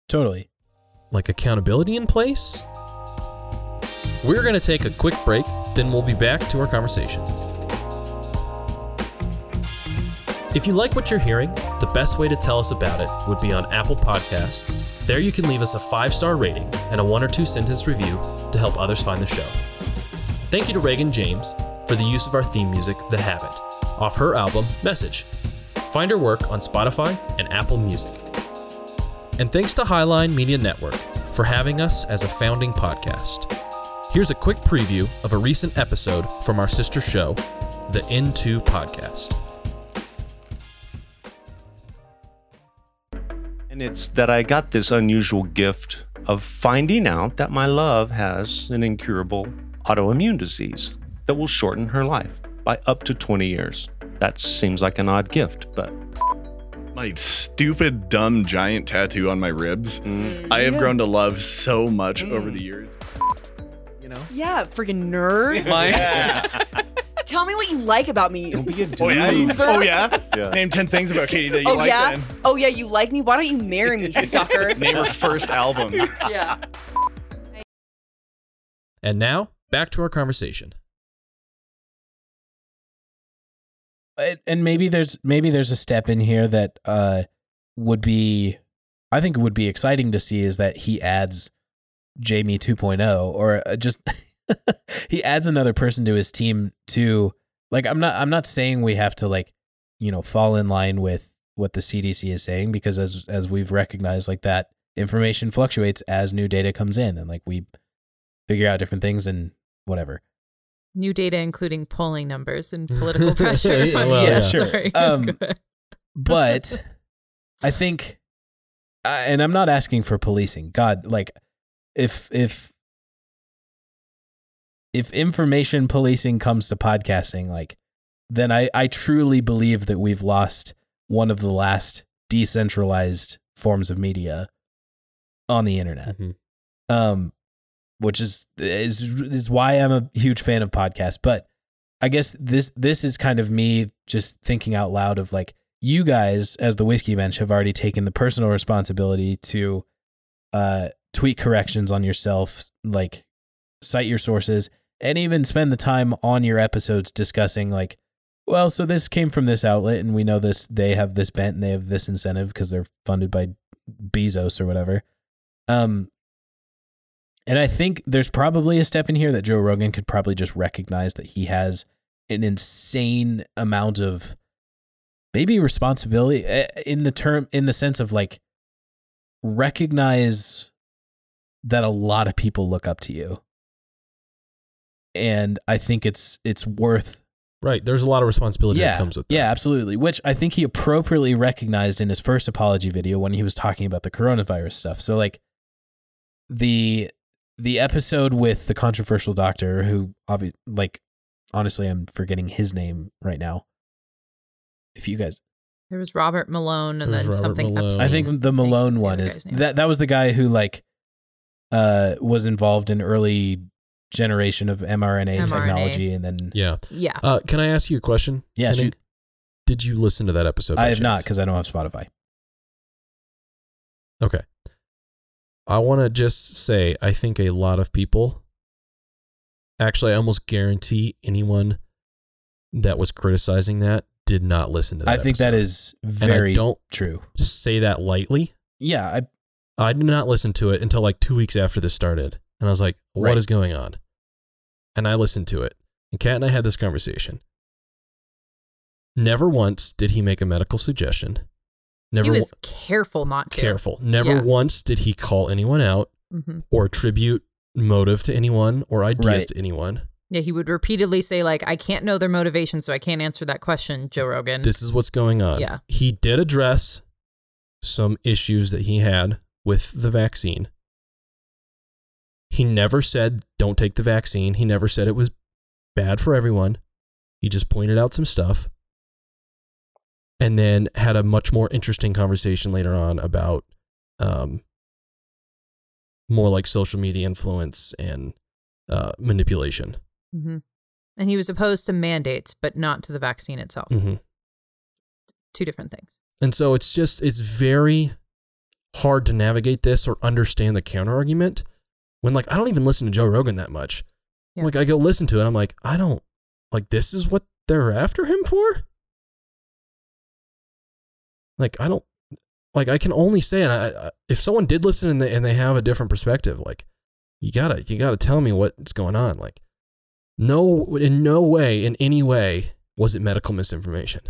Totally. like accountability in place. We're going to take a quick break, then we'll be back to our conversation. If you like what you're hearing, the best way to tell us about it would be on Apple Podcasts. There you can leave us a five star rating and a one or two sentence review to help others find the show. Thank you to Reagan James for the use of our theme music, The Habit, off her album, Message. Find her work on Spotify and Apple Music. And thanks to Highline Media Network for having us as a founding podcast. Here's a quick preview of a recent episode from our sister show, the N2 Podcast. And it's that I got this unusual gift of finding out that my love has an incurable autoimmune disease that will shorten her life by up to 20 years. That seems like an odd gift, but My stupid, dumb, giant tattoo on my ribs. mm, I have grown to love so much over the years. You know? Yeah, freaking nerd. [LAUGHS] Yeah. [LAUGHS] Tell me what you like about me. don't be a dude. oh, yeah? oh, yeah? Yeah. Name 10 things about Katie that you oh like yeah. then. Oh yeah, you like me. Why don't you marry me, [LAUGHS] sucker? Name her first album. yeah. And now, back to our conversation. And- maybe there's maybe there's a step in here that uh would be I think it would be exciting to see is that he adds Jamie 2.0 or uh, just [LAUGHS] he adds another person to his team to like I'm not I'm not saying we have to like you know fall in line with what the CDC is saying because as as we've recognized like that information fluctuates as new data comes in and like we figure out different things and whatever. New data, including polling numbers and [LAUGHS] political pressure. Yeah, well, yeah, yeah. Sure. [LAUGHS] sorry. Um, but I think, uh, and I'm not asking for policing. God, like, if if if information policing comes to podcasting, like, then I I truly believe that we've lost one of the last decentralized forms of media on the internet. Mhm. Um, which is is is why I'm a huge fan of podcasts. But I guess this this is kind of me just thinking out loud of like you guys as the whiskey bench have already taken the personal responsibility to uh tweet corrections on yourself, like cite your sources, and even spend the time on your episodes discussing like, well, so this came from this outlet, and we know this they have this bent and they have this incentive because they're funded by Bezos or whatever. Um, and I think there's probably a step in here that Joe Rogan could probably just recognize that he has an insane amount of maybe responsibility eh, in the term in the sense of like recognize that a lot of people look up to you. And I think it's it's worth Right. There's a lot of responsibility yeah, that comes with that. Yeah, absolutely. Which I think he appropriately recognized in his first apology video when he was talking about the coronavirus stuff. So like the the episode with the controversial doctor who obviously like honestly I'm forgetting his name right now. If you guys There was Robert Malone and then Robert something Malone. I think the Malone was the one other is that that was the guy who like uh was involved in early generation of mRNA, mRNA. technology and then Yeah. Yeah. Uh, can I ask you a question? yeah, shoot. Did you listen to that episode? I have not because I don't have Spotify. Okay. I want to just say I think a lot of people, actually, I almost guarantee anyone that was criticizing that did not listen to that. I think that episode. is And very I don't true. say that lightly. Yeah, I I did not listen to it until like two weeks after this started. And I was like, "What is Right. going on? And I listened to it. And Kat and I had this conversation. Never once did he make a medical suggestion. Never he was wa- careful not to. careful. Never Yeah. once did he call anyone out hmm or attribute motive to anyone or ideas Right. to anyone. Yeah, he would repeatedly say like, "I can't know their motivation, so I can't answer that question." Joe Rogan. This is what's going on. Yeah. He did address some issues that he had with the vaccine. He never said don't take the vaccine. He never said it was bad for everyone. He just pointed out some stuff. And then had a much more interesting conversation later on about um, more like social media influence and uh, manipulation. hmm And he was opposed to mandates, but not to the vaccine itself. hmm Two different things. And so it's just it's very hard to navigate this or understand the counter argument when like I don't even listen to Joe Rogan that much. Yeah. Like I go listen to it, I'm like, I don't like this is what they're after him for? Like I don't like I can only say and I, I if someone did listen and they and they have a different perspective, like you gotta you gotta tell me what's going on. Like no in no way, in any way, was it medical misinformation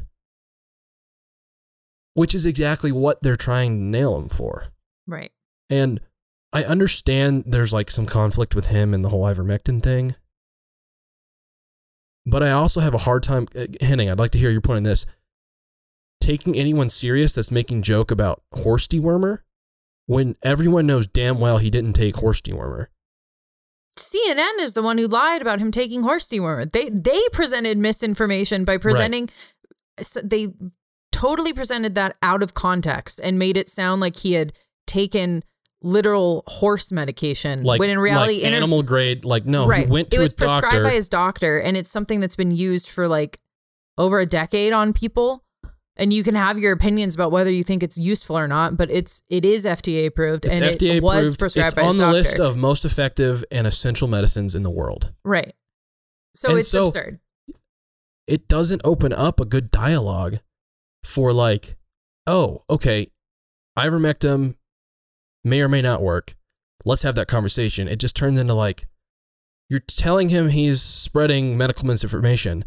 which is exactly what they're trying to nail him for. Right. And I understand there's like some conflict with him and the whole ivermectin thing. But I also have a hard time, uh, Henning, I'd like to hear your point on this. Taking anyone serious that's making joke about horse dewormer when everyone knows damn well he didn't take horse dewormer. CNN is the one who lied about him taking horse dewormer. They they presented misinformation by presenting. so They totally presented that out of context and made it sound like he had taken literal horse medication. Like, when in reality, like inter- animal grade, like no, right. he went to it was prescribed doctor. by his doctor, and it's something that's been used for like over a decade on people. And you can have your opinions about whether you think it's useful or not, but it's it is FDA approved it's and FDA it was approved. prescribed It's by on the doctor. list of most effective and essential medicines in the world. right. So And it's so- absurd. it doesn't open up a good dialogue for like, oh, okay, ivermectin may or may not work. Let's have that conversation. It just turns into like, you're telling him he's spreading medical misinformation,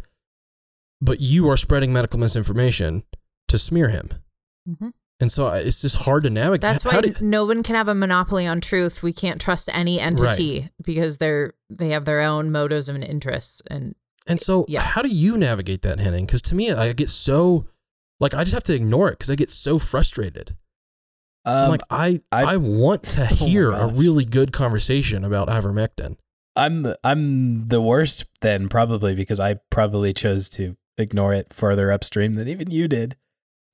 but you are spreading medical misinformation to smear him. Mhm. And so it's just hard to navigate. That's why do- no one can have a monopoly on truth. We can't trust any entity because they're they have their own motives and interests. And And so, Yeah. how do you navigate that, Henning? Because to me, I get so, like, I just have to ignore it because I get so frustrated. I'm Um, like, I, I, I- want to [LAUGHS] Oh hear a really good conversation about ivermectin. I'm the, I'm the worst then probably because I probably chose to ignore it further upstream than even you did.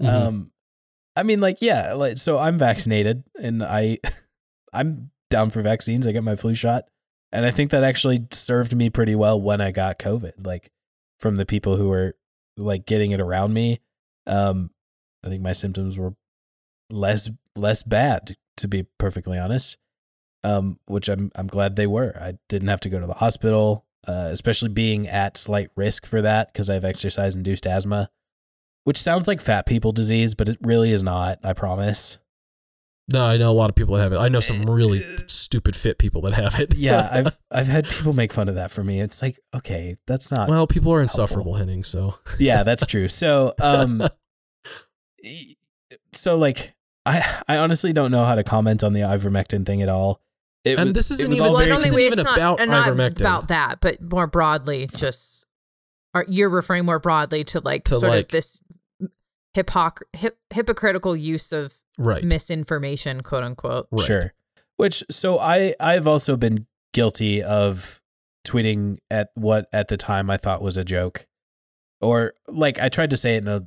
Mhm. Um, I mean, like, yeah, like, so I'm vaccinated and I, [LAUGHS] I'm down for vaccines. I got my flu shot, and I think that actually served me pretty well when I got COVID. Like, from the people who were like getting it around me, um, I think my symptoms were less less bad, to be perfectly honest. Um, which I'm I'm glad they were. I didn't have to go to the hospital, uh, especially being at slight risk for that because I have exercise induced asthma which sounds like fat people disease, but it really is not. I promise. no, I know a lot of people that have it. I know some really stupid fit people that have it. Yeah, I've [LAUGHS] I've had people make fun of that for me. It's like, okay, that's not. well, people are helpful. insufferable, Henning. So yeah, that's true. So, um, [LAUGHS] so like, I I honestly don't know how to comment on the ivermectin thing at all. It And was- this isn't was even- all Well, very it's not way even about not ivermectin. about that, but more broadly, just are you're referring more broadly to like To, sort like- of this hypoc- hip, hypocritical use of right, misinformation, quote unquote. right. Sure. Which so I I've also been guilty of tweeting at what at the time I thought was a joke, or like I tried to say it in a,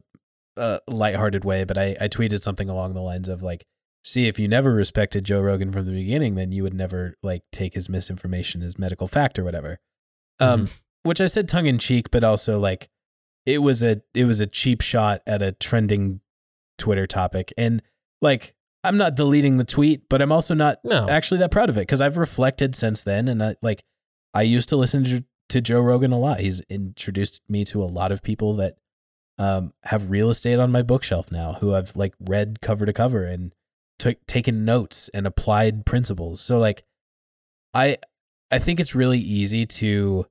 a lighthearted way, but I I tweeted something along the lines of like, "See, if you never respected Joe Rogan from the beginning, then you would never like take his misinformation as medical fact or whatever." Um, which I said tongue in cheek, but also like it was a it was a cheap shot at a trending Twitter topic, and like I'm not deleting the tweet, but I'm also not No, actually that proud of it because I've reflected since then, and I like I used to listen to, to Joe Rogan a lot. He's introduced me to a lot of people that um, have real estate on my bookshelf now, who I've like read cover to cover and took taken notes and applied principles. So like, I I think it's really easy to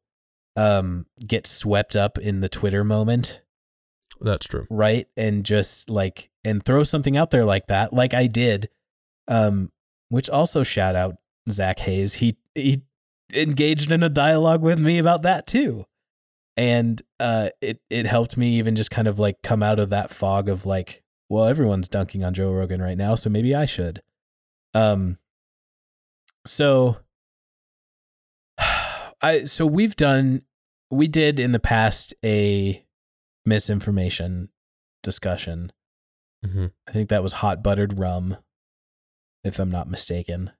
um, get swept up in the Twitter moment that's true. right and just like and throw something out there like that like i did um which also shout out zach hayes he he engaged in a dialogue with me about that too and uh it it helped me even just kind of like come out of that fog of like well everyone's dunking on joe rogan right now so maybe i should um so [SIGHS] i so we've done we did in the past a misinformation discussion. hmm I think that was hot buttered rum, if I'm not mistaken.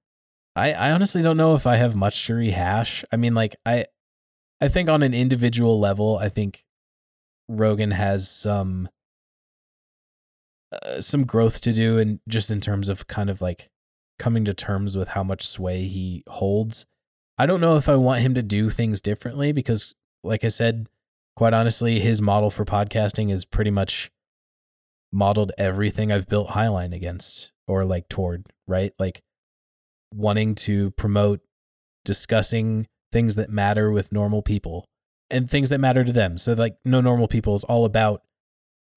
I, I honestly don't know if I have much to rehash. I mean, like I, I think on an individual level, I think Rogan has some, uh, some growth to do, and just in terms of kind of like coming to terms with how much sway he holds. I don't know if I want him to do things differently because, like I said, quite honestly, his model for podcasting is pretty much modeled everything I've built Highline against or like toward, right? Like wanting to promote discussing things that matter with normal people and things that matter to them. So like no normal people is all about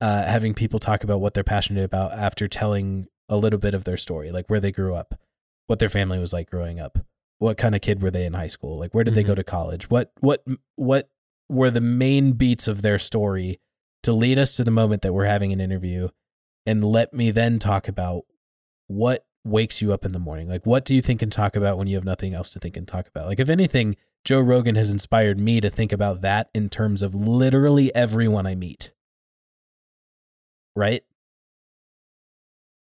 uh, having people talk about what they're passionate about after telling a little bit of their story, like where they grew up, what their family was like growing up, what kind of kid were they in high school, like where did they go Mhm. to college, what what what were the main beats of their story to lead us to the moment that we're having an interview, and let me then talk about what wakes you up in the morning. Like, what do you think and talk about when you have nothing else to think and talk about? Like, if anything, Joe Rogan has inspired me to think about that in terms of literally everyone I meet. Right?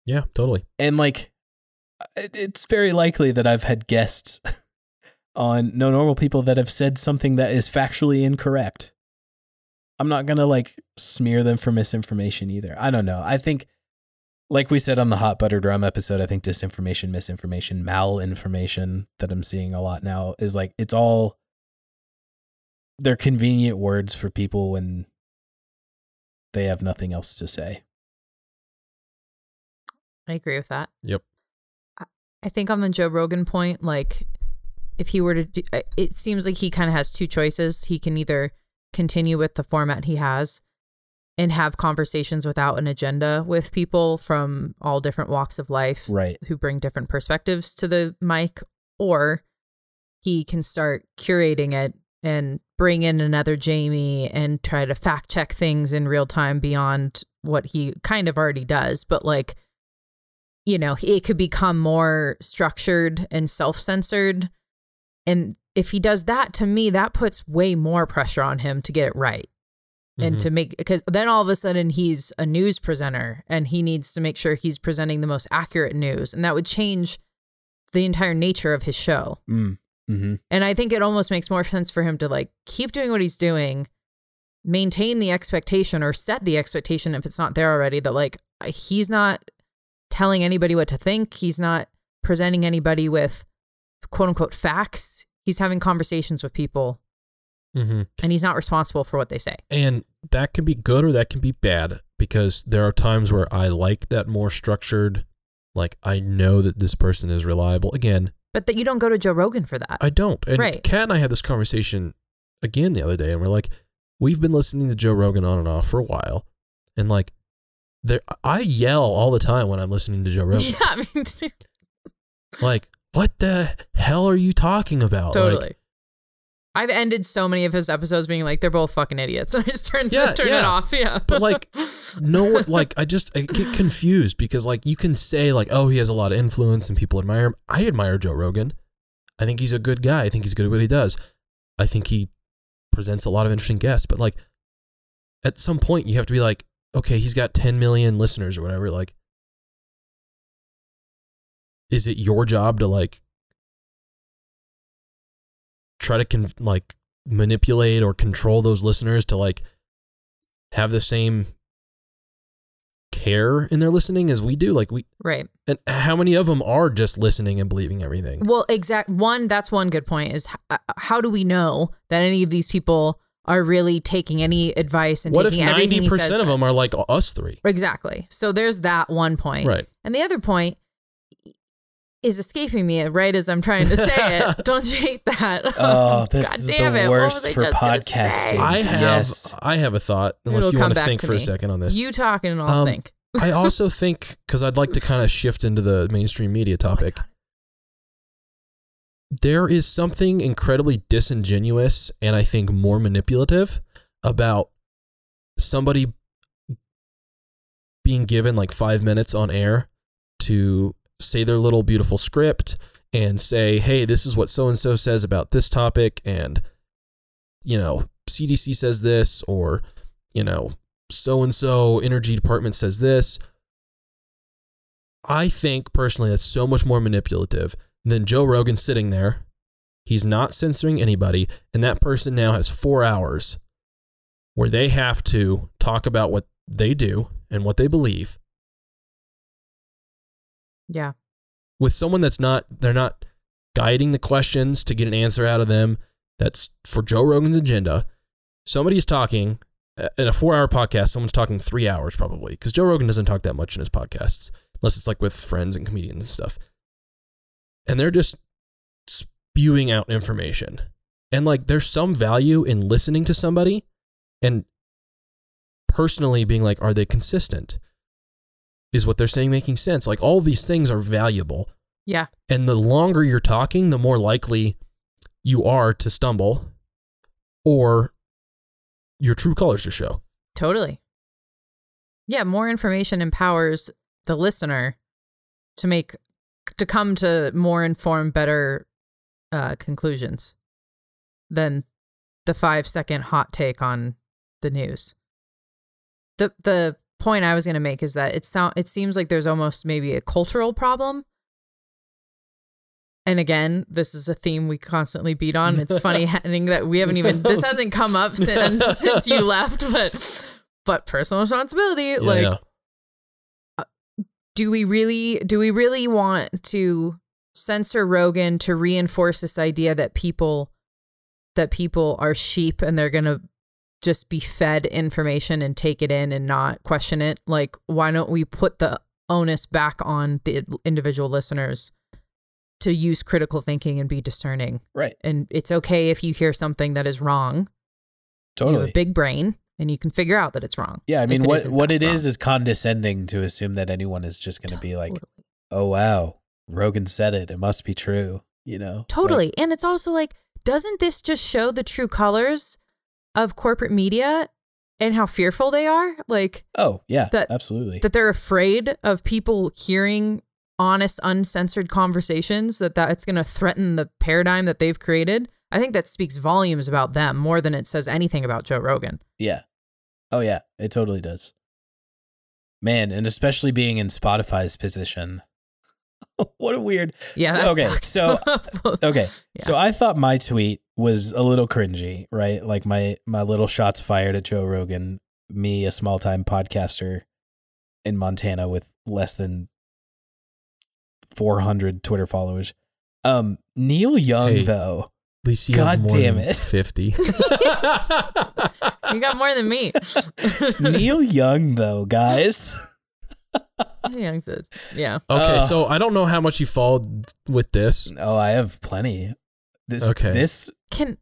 Yeah, totally. And like, uh, it's very likely that I've had guests [LAUGHS] on No Normal People that have said something that is factually incorrect. I'm not going to like smear them for misinformation either. I don't know. I think, like we said on the Hot Buttered Rum episode, I think disinformation, misinformation, malinformation that I'm seeing a lot now is like, it's all, they're convenient words for people when they have nothing else to say. I agree with that. Yep. I- I think on the Joe Rogan point, like if he were to do, uh, it seems like he kind of has two choices. He can either continue with the format he has and have conversations without an agenda with people from all different walks of life Right. who bring different perspectives to the mic, or he can start curating it and bring in another Jamie and try to fact check things in real time beyond what he kind of already does. But like, you know, it could become more structured and self censored. And if he does that, to me, that puts way more pressure on him to get it right and Mhm. to make because then all of a sudden he's a news presenter and he needs to make sure he's presenting the most accurate news and that would change the entire nature of his show Mm. Mm-hmm. and i think it almost makes more sense for him to like keep doing what he's doing maintain the expectation or set the expectation if it's not there already that like he's not telling anybody what to think. He's not presenting anybody with quote unquote facts. He's having conversations with people. Hmm and he's not responsible for what they say. And that can be good or that can be bad because there are times where I like that more structured, like I know that this person is reliable. Again, but that you don't go to joe rogan for that I don't. And Right. Kat and I had this conversation again the other day, and we're like, we've been listening to Joe Rogan on and off for a while, and like, there, I yell all the time when I'm listening to Joe [LAUGHS] Rogan. Yeah, me too. Like, what the hell are you talking about? Like, Totally. I've ended so many of his episodes being like, they're both fucking idiots. And [LAUGHS] I just turn, Yeah, turn it off. Yeah. But, like, [LAUGHS] no like I just I get confused because like you can say like oh he has a lot of influence and people admire him. I admire Joe Rogan. I think he's a good guy. I think he's good at what he does. I think he presents a lot of interesting guests, but like at some point you have to be like okay, he's got 10 million listeners or whatever like is it your job to like try to con- like manipulate or control those listeners to like have the same care in their listening as we do like we right. and how many of them are just listening and believing everything Well, exact one, that's one good point is h- uh, how do we know that any of these people are really taking any advice and what if taking everything he 90% says of them are like us three Exactly. So there's that one point. right And the other point is escaping me right as I'm trying to say it. [LAUGHS] Don't you hate that? Oh, [LAUGHS] this God is damn the it. Worst for podcasting. i have Yes. i have a thought unless It'll you want to think to for me. a second on this You talking and I'll Um, think. [LAUGHS] i also think because i'd like to kind of shift into the mainstream media Oh topic God. there is something incredibly disingenuous and I think more manipulative about somebody being given like five minutes on air to say their little beautiful script and say, hey, this is what so and so says about this topic. And, you know, CDC says this, or, you know, so and so energy department says this. I think personally that's so much more manipulative than Joe Rogan sitting there. He's not censoring anybody, and that person now has four hours where they have to talk about what they do and what they believe Yeah. with someone that's not they're not guiding the questions to get an answer out of them that's for joe rogan's agenda. Somebody's talking uh, in a four hour podcast someone's talking three hours probably because joe rogan doesn't talk that much in his podcasts unless it's like with friends and comedians and stuff. And they're just spewing out information. And like there's some value in listening to somebody and personally being like are they consistent is what they're saying making sense like all these things are valuable Yeah. and the longer you're talking, the more likely you are to stumble or your true colors to show. Totally. Yeah, more information empowers the listener to make to come to more informed, better uh, conclusions than the five second hot take on the news. The the point I was going to make is that it sound it seems like there's almost maybe a cultural problem. And again, this is a theme we constantly beat on. It's funny [LAUGHS] happening that we haven't even this hasn't come up [LAUGHS] since, since you left, but but personal responsibility Yeah, like yeah. Uh, do we really do we really want to censor Rogan to reinforce this idea that people that people are sheep and they're going to just be fed information and take it in and not question it like why don't we put the onus back on the individual listeners to use critical thinking and be discerning Right. and it's okay if you hear something that is wrong you have Totally. a big brain and you can figure out that it's wrong yeah, I mean, it what is in what it is is condescending to assume that anyone is just going to be like, "Oh wow, Rogan said it. It must be true." You know. Like, Totally. and it's also like, doesn't this just show the true colors of corporate media and how fearful they are? Like oh yeah, That- absolutely. that they're afraid of people hearing honest, uncensored conversations, that that's going to threaten the paradigm that they've created. I think that speaks volumes about them more than it says anything about Joe Rogan. Yeah. Oh yeah, it totally does. Man, and especially being in Spotify's position. [LAUGHS] what a weird. Yeah. So- that okay, sucks. so- [LAUGHS] Okay. Yeah. So I thought my tweet was a little cringy, right? Like my my little shots fired at Joe Rogan, me a small-time podcaster in Montana with less than 400 Twitter followers. Um Neil Young Hey. though. At least you God have more damn than it. 50. [LAUGHS] you got more than me. Neil Young though, guys. [LAUGHS] Young said, yeah. Okay, Uh. so I don't know how much you followed with this. Oh, I have plenty. This Okay. this Can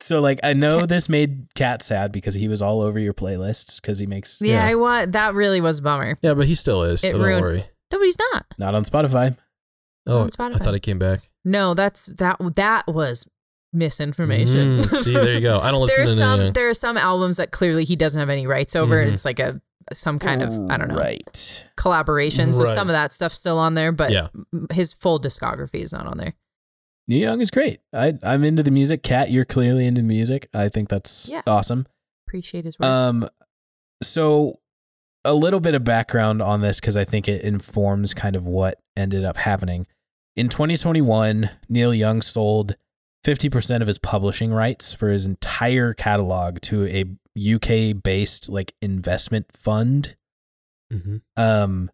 so like I know Okay. this made Cat sad because he was all over your playlists because he makes yeah, Yeah. I want that really was a bummer. Yeah, but he still is, so It don't ruined- worry. No, but he's not. not on Spotify. Oh, on I thought he came back. No, that's that that was misinformation. Mm, see, there you go. I don't [LAUGHS] listen there are to some Neil Young. there are some albums that clearly he doesn't have any rights over, and Mhm. it's like a some kind of I don't know Right. collaboration. So Right. some of that stuff's still on there, but Yeah. his full discography is not on there. Neil Young is great. I I'm into the music. Cat, you're clearly into music. I think that's Yeah. awesome. Appreciate his work. Um, so a little bit of background on this because I think it informs kind of what ended up happening. In 2021, Neil Young sold 50% of his publishing rights for his entire catalog to a UK based like investment fund. Mhm. Um,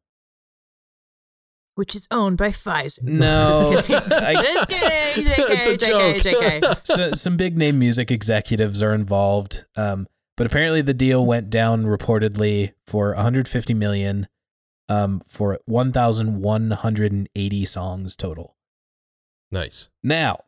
which is owned by Pfizer. No. Just [LAUGHS] kidding. I- Just kidding. JK, It's a JK, joke. JK. [LAUGHS] so some big name music executives are involved. Um, but apparently the deal went down reportedly for 150 million um, for 1,180 songs total. nice. Now,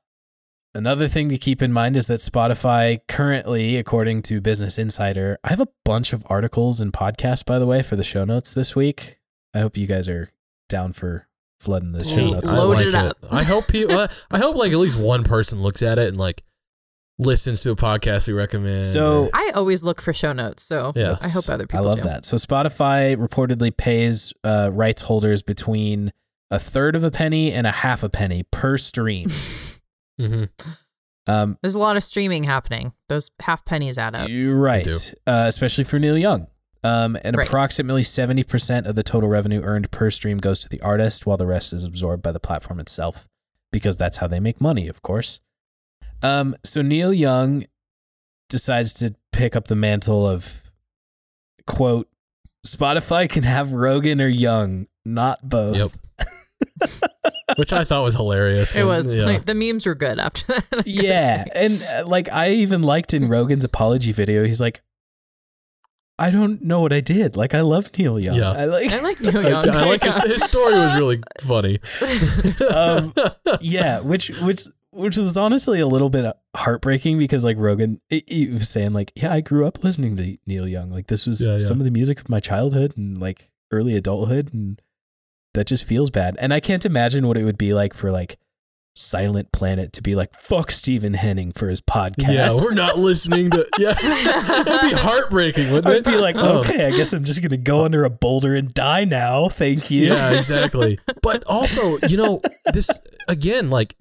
another thing to keep in mind is that Spotify currently, according to Business Insider, I have a bunch of articles and podcasts, by the way, for the show notes this week. I hope you guys are down for flooding the show Hey, notes. I like it up. I hope people. I hope like at least one person looks at it and like listens to a podcast we recommend. So- or- I always look for show notes, so Yeah. I hope other people. I love do. that. So Spotify reportedly pays uh, rights holders between a third of a penny and a half a penny per stream. [LAUGHS] Mhm. Um, There's a lot of streaming happening. Those half pennies add up. you're right, uh, especially for Neil Young. Um, and Right. approximately seventy percent of the total revenue earned per stream goes to the artist, while the rest is absorbed by the platform itself. because that's how they make money, of course. Um, so Neil Young decides to pick up the mantle of quote Spotify can have Rogan or Young, not both. Yep. [LAUGHS] Which I thought was hilarious. It when- was yeah. funny. the memes were good after that. Yeah, say. and uh, like I even liked in Rogan's apology video, he's like, "I don't know what I did. Like I love Neil Young. Yeah. I like, I like Neil [LAUGHS] Young. I like his, his story was really funny. [LAUGHS] Um, yeah, which which which was honestly a little bit heartbreaking because like Rogan, he- he was saying like, "Yeah, I grew up listening to Neil Young. Like this was Yeah, yeah. some of the music of my childhood and like early adulthood, and that just feels bad. And I can't imagine what it would be like for like." Silent Planet to be like fuck Stephen Henning for his podcast. yeah, we're not listening to. Yeah, [LAUGHS] it'd be heartbreaking, wouldn't I'd it? be like, Oh. okay, I guess I'm just gonna go under a boulder and die now. Thank you. Yeah, [LAUGHS] exactly. But also, you know, this again, like,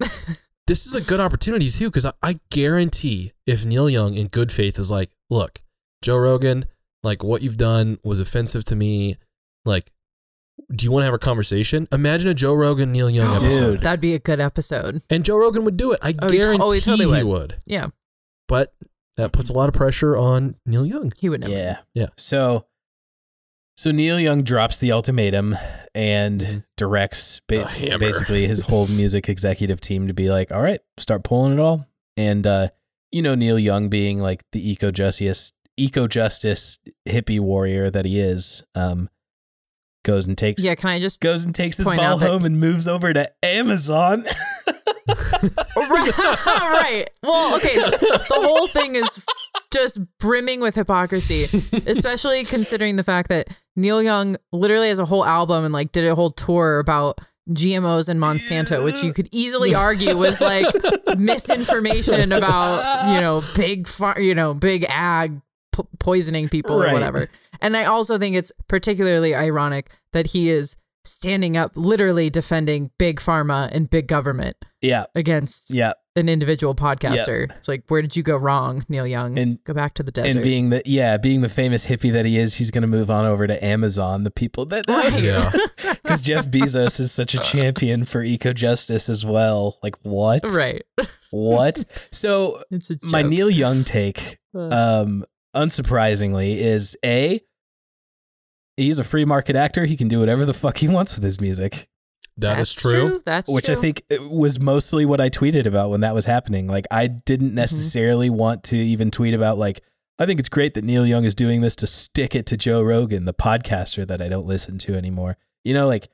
this is a good opportunity too, because I, I guarantee if Neil Young in good faith is like, look, Joe Rogan, like, what you've done was offensive to me. Like, do you want to have a conversation? Imagine a Joe Rogan, Neil Young Dude. episode. That'd be a good episode. And Joe Rogan would do it. I Oh, he to- guarantee oh, he totally he would. would. Yeah, But that puts a lot of pressure on Neil Young. he would never. Yeah. Yeah. So so Neil Young drops the ultimatum and Mhm. directs The ba- hammer. basically his [LAUGHS] whole music executive team to be like, all right, start pulling it all. And uh, you know, Neil Young being like the eco justice eco justice hippie warrior that he is, um, goes and takes Yeah, can I just goes and takes his ball home and moves over to Amazon. [LAUGHS] Oh, right, [LAUGHS] right. Well, okay. So the whole thing is just brimming with hypocrisy, especially considering the fact that Neil Young literally has a whole album and like did a whole tour about GMOs and Monsanto, which you could easily argue was like [LAUGHS] misinformation about you know big far, you know big ag po- poisoning people Right. or whatever. And I also think it's particularly ironic that he is standing up, literally defending big pharma and big government yeah. against Yeah. an individual podcaster. It's like, where did you go wrong, Neil Young? And- go back to the desert. And being the yeah, being the famous hippie that he is, he's gonna move on over to Amazon. The people that Right. [LAUGHS] Yeah. [LAUGHS] because Jeff Bezos is such a champion for eco justice as well. Like what? right. [LAUGHS] What? So It's a my. Neil Young take, um, unsurprisingly, is a he's a free market actor. He can do whatever the fuck he wants with his music, That that's is true. That's which I think uh, was mostly what I tweeted about when that was happening. Like I didn't mm-hmm. necessarily want to even tweet about like. I think it's great that Neil Young is doing this to stick it to Joe Rogan, the podcaster that I don't listen to anymore. You know, like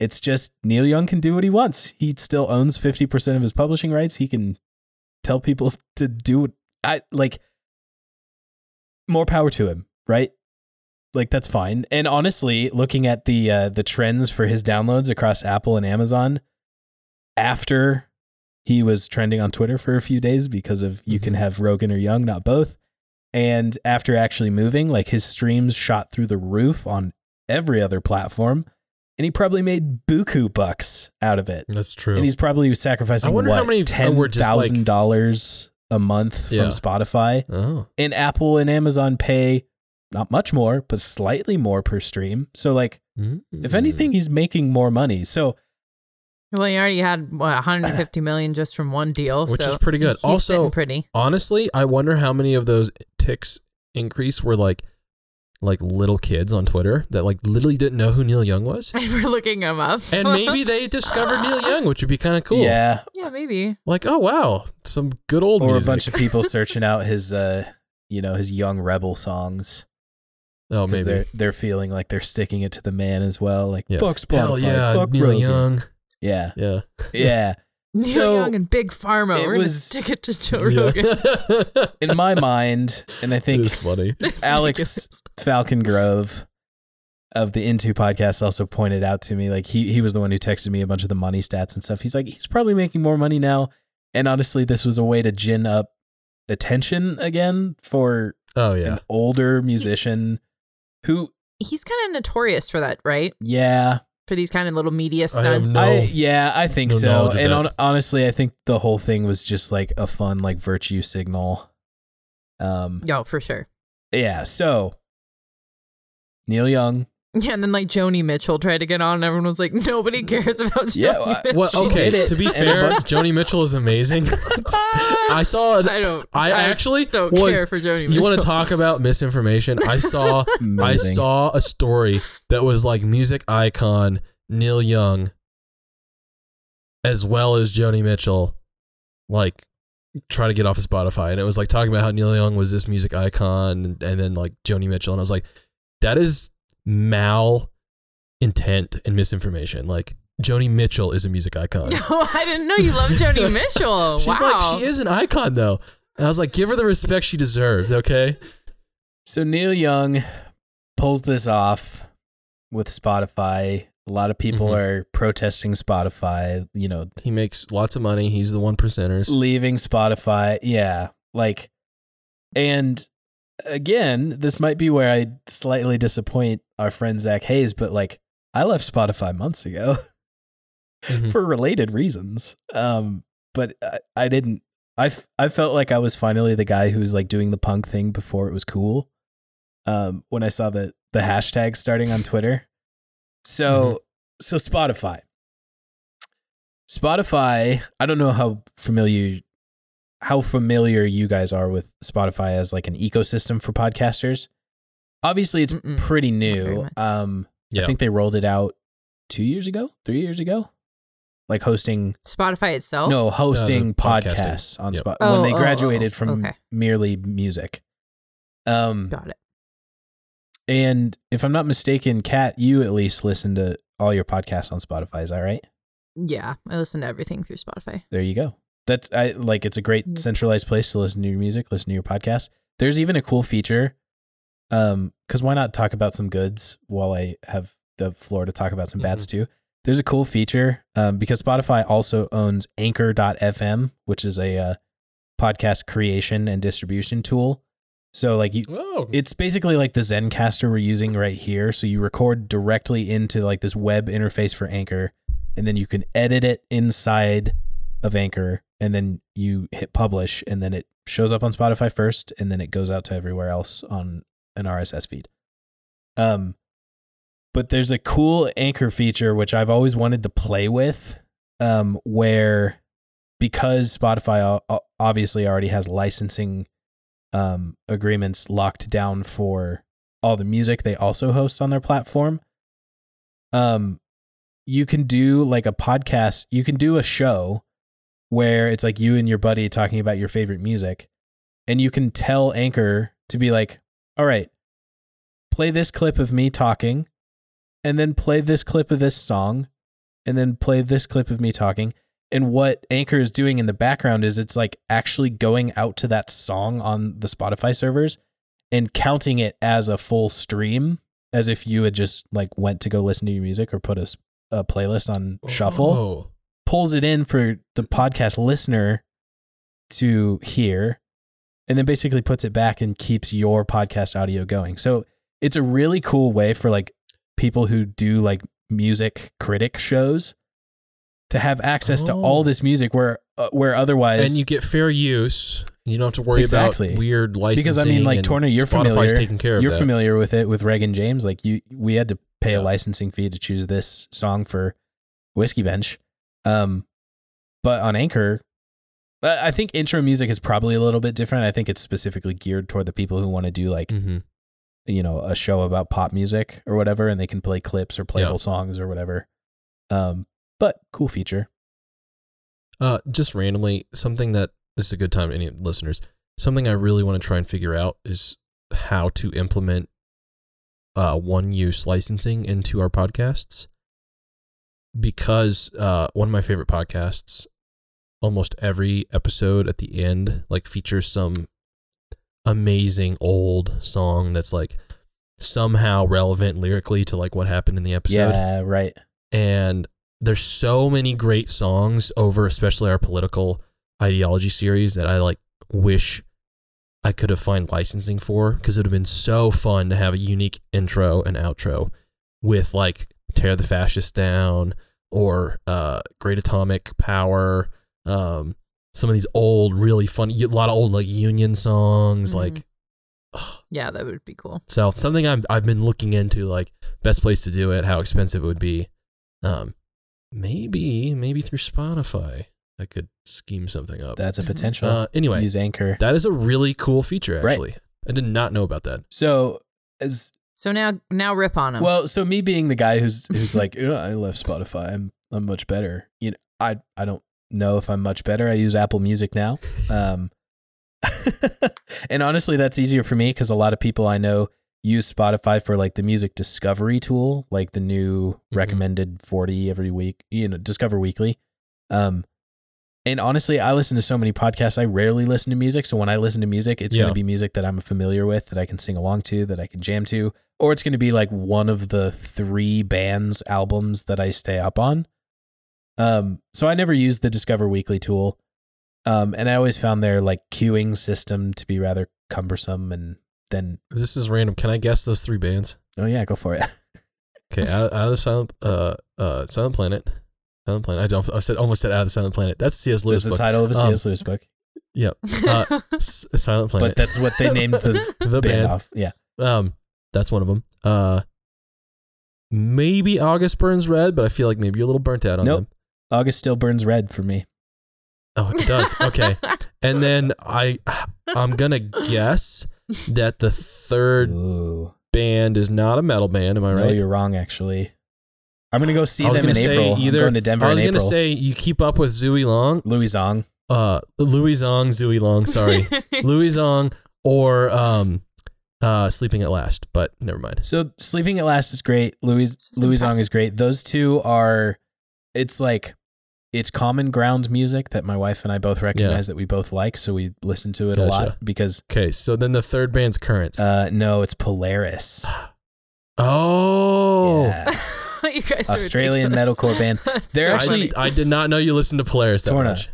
it's just Neil Young can do what he wants. He still owns 50% of his publishing rights. He can tell people [LAUGHS] to do what I like more power to him, right? Like that's fine. And honestly, looking at the uh the trends for his downloads across Apple and Amazon after he was trending on Twitter for a few days because of you can Mhm. have Rogan or Young, not both. And after actually moving, like his streams shot through the roof on every other platform. And he probably made buku bucks out of it. That's true. And he's probably sacrificing I wonder what, how many ten like- dollars a month Yeah. from Spotify. oh. And Apple and Amazon pay not much more, but slightly more per stream. So like if Mm. anything, he's making more money. So well, he already had what 150 million just from one deal, Which so is pretty good. He's Also- pretty. honestly, I wonder how many of those ticks increase were like like little kids on Twitter that like literally didn't know who Neil Young was. [LAUGHS] And we're looking him up. And maybe they [LAUGHS] discovered Neil Young, which would be kind of cool. yeah, yeah, maybe. Like, oh wow, some good old or music. a bunch of people [LAUGHS] searching out his uh you know his young rebel songs oh, because maybe. they're they're feeling like they're sticking it to the man as well. Like Yeah. fuck Spotify, Hell yeah, fuck Neil Rogan. Young. Yeah, Yeah. yeah. Neil So, Young and Big Pharma. We're was- gonna stick it to Joe Yeah. Rogan. [LAUGHS] In my mind, and I think was funny. [LAUGHS] Alex ridiculous. Falcon Grove of the Into podcast also pointed out to me like he he was the one who texted me a bunch of the money stats and stuff. He's like he's probably making more money now, and honestly, this was a way to gin up attention again for Oh yeah. an older musician who, He's kind of notorious for that, right? yeah, For these kind of little media I no- I yeah, I think no so. And on, honestly, I think the whole thing was just like a fun like virtue signal. Um, Yo, for sure. yeah. So Neil Young Yeah, and then like Joni Mitchell tried to get on, and everyone was like, "Nobody cares about Joni Yeah, well, Mitchell." Well, okay. To be fair, Joni Mitchell is amazing. [LAUGHS] I saw. An, I don't. I actually don't was- care for Joni Mitchell. You want to talk about misinformation? I saw. I [LAUGHS] saw a story that was like music icon Neil Young, as well as Joni Mitchell, like try to get off of Spotify, and it was like talking about how Neil Young was this music icon, and, and then like Joni Mitchell, and I was like, that is mal intent and misinformation. Like Joni Mitchell is a music icon. [LAUGHS] Oh, I didn't know you love [LAUGHS] Joni Mitchell. [LAUGHS] She's wow. like she is an icon though. And I was like, give her the respect she deserves, okay? So Neil Young pulls this off with Spotify. A lot of people Mhm. are protesting Spotify, you know, He makes lots of money. He's the one percenters. leaving Spotify. Yeah. Like, and again, this might be where I slightly disappoint our friend Zach Hayes, but like, I left Spotify months ago Mhm. for related reasons. Um, but I, I didn't. I, f- I felt like I was finally the guy who was like doing the punk thing before it was cool. Um, when I saw the the hashtag starting on Twitter. So so Spotify. Spotify, I don't know how familiar how familiar you guys are with Spotify as like an ecosystem for podcasters. Obviously it's Mm-mm. pretty new. Um Yeah. I think they rolled it out 2 years ago, 3 years ago. Like hosting Spotify itself. no, hosting the podcasting. podcasts on Yep. Spotify Oh, when they oh, graduated oh, from okay. merely music. Um got it. and if I'm not mistaken, Kat, you at least listen to all your podcasts on Spotify, is that right? Yeah, I listen to everything through Spotify. There you go. That's I like it's a great centralized place to listen to your music, listen to your podcast. There's even a cool feature. Um, because why not talk about some goods while I have the floor to talk about some bads too? There's a cool feature, um, because Spotify also owns anchor.fm, which is a uh, podcast creation and distribution tool. So like you it's basically like the Zencastr we're using right here. So you record directly into like this web interface for Anchor, and then you can edit it inside of Anchor, and then you hit publish, and then it shows up on Spotify first, and then it goes out to everywhere else on an RSS feed. Um, but there's a cool Anchor feature which I've always wanted to play with, um, where because Spotify obviously already has licensing um, agreements locked down for all the music they also host on their platform. Um, you can do like a podcast. You can do a show where it's like you and your buddy talking about your favorite music, and you can tell Anchor to be like, "All right, play this clip of me talking, and then play this clip of this song, and then play this clip of me talking." And what Anchor is doing in the background is it's like actually going out to that song on the Spotify servers and counting it as a full stream, as if you had just like went to go listen to your music or put a, a playlist on shuffle. Oh. Pulls it in for the podcast listener to hear, and then basically puts it back and keeps your podcast audio going. So it's a really cool way for like people who do like music critic shows to have access to Oh. all this music where uh, where otherwise and you get fair use. You don't have to worry Exactly. about weird licensing. because I mean like Torna you're Spotify's familiar taking care of you're that. familiar with it with Reg and James like you we had to pay Yeah. a licensing fee to choose this song for Whiskey Bench um but on Anchor I think intro music is probably a little bit different I think it's specifically geared toward the people who want to do like Mhm. you know a show about pop music or whatever and they can play clips or play Yeah. whole songs or whatever um but cool feature Uh, just randomly, something that this is a good time any listeners. Something I really want to try and figure out is how to implement uh, one use licensing into our podcasts. Because uh, one of my favorite podcasts, almost every episode at the end, like features some amazing old song that's like somehow relevant lyrically to like what happened in the episode. Yeah right. And there's so many great songs over especially our political ideology series that I like wish I could have find licensing for because it would have been so fun to have a unique intro and outro with like tear the fascists down or uh great atomic power um some of these old really funny, a lot of old like union songs Mhm. like Yeah, that would be cool. so something I'm I've been looking into like best place to do it, how expensive it would be. Um, maybe maybe through Spotify, I could scheme something up. That's a potential. Uh, anyway, use Anchor. that is a really cool feature. Right. Actually, I did not know about that. so as So now now rip on him. well, so me being the guy who's who's like, I left Spotify. I'm I'm much better. You know, I I don't know if I'm much better. I use Apple Music now. Um, [LAUGHS] and honestly, that's easier for me because a lot of people I know use Spotify for like the music discovery tool, like the new Mhm. recommended 40 every week, you know, Discover Weekly. Um, and honestly, I listen to so many podcasts. I rarely listen to music. So when I listen to music, it's going to be music that I'm familiar with, that I can sing along to, that I can jam to, or it's going to be like one of the three bands' albums that I stay up on. Um, so I never used the Discover Weekly tool. Um, and I always found their like queuing system to be rather cumbersome. And then, This is random. Can I guess those three bands? oh yeah, go for it. [LAUGHS] Okay, out, out of the silent, uh, uh, Silent Planet, Silent Planet. I don't. I said almost said out of the Silent Planet. That's C.S. Lewis That's the book. title of a Um, C.S. Lewis book, Yep. [LAUGHS] Uh, S- Silent Planet. but that's what they named the, [LAUGHS] the band band. off. Yeah. Um, that's one of them. Uh, maybe August Burns Red, but I feel like maybe you're a little burnt out on Nope. them. August still burns red for me. Oh, it does. Okay, [LAUGHS] and then I, I'm gonna guess that the third Ooh. band is not a metal band. Am I right? No, you're wrong, actually. I'm going to go see them in say April. Either, I'm going to Denver I was in gonna April. say you keep up with Zooey Long, Louie Zong. uh, Louie Zong, Zooey Long. Sorry, [LAUGHS] Louie Zong, or um, uh, Sleeping at Last. But never mind. So Sleeping at Last is great. Louie This is Louie Zong is great. Those two are it's like it's common ground music that my wife and I both recognize that we both like, so we listen to it a lot because Okay, so then the third band's Currents. uh no, it's Polaris. [GASPS] oh, Yeah. [LAUGHS] you guys Australian metalcore band. [LAUGHS] They're so actually- I, I did not know you listened to Polaris that Torna. much.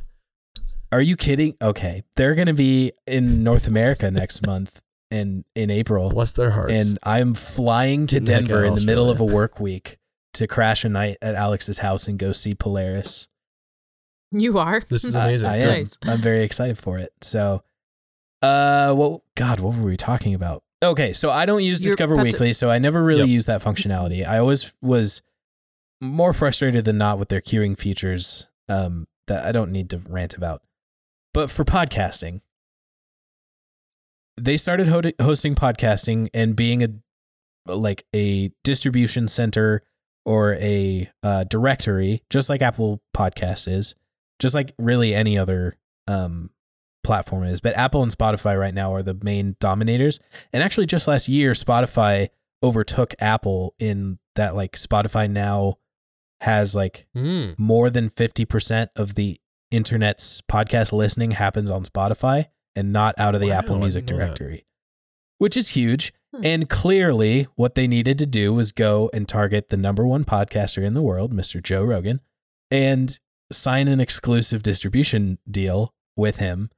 Are you kidding? Okay. They're going to be in North America next [LAUGHS] month in in April. Bless their hearts. and I'm flying to Getting the Denver in the middle of a work week to crash a night at Alex's house and go see Polaris. You are. this is [LAUGHS] amazing. I, Good. am. Nice. I'm very excited for it. So, uh, what? God, what were we talking about? Okay, so I don't use You're Discover about to- Weekly, so I never really Yep. used that functionality. I always was more frustrated than not with their queuing features um, that I don't need to rant about. But for podcasting, they started ho- hosting podcasting and being a like a distribution center or a uh, directory, just like Apple Podcasts is, just like really any other um, platform is. But Apple and Spotify right now are the main dominators. And actually, just last year, Spotify overtook Apple in that like Spotify now has like Mm. more than 50% of the internet's podcast listening happens on Spotify and not out of the Wow, Apple Music didn't that. directory, which is huge. Hmm. And clearly, what they needed to do was go and target the number one podcaster in the world, Mr. Joe Rogan, and sign an exclusive distribution deal with him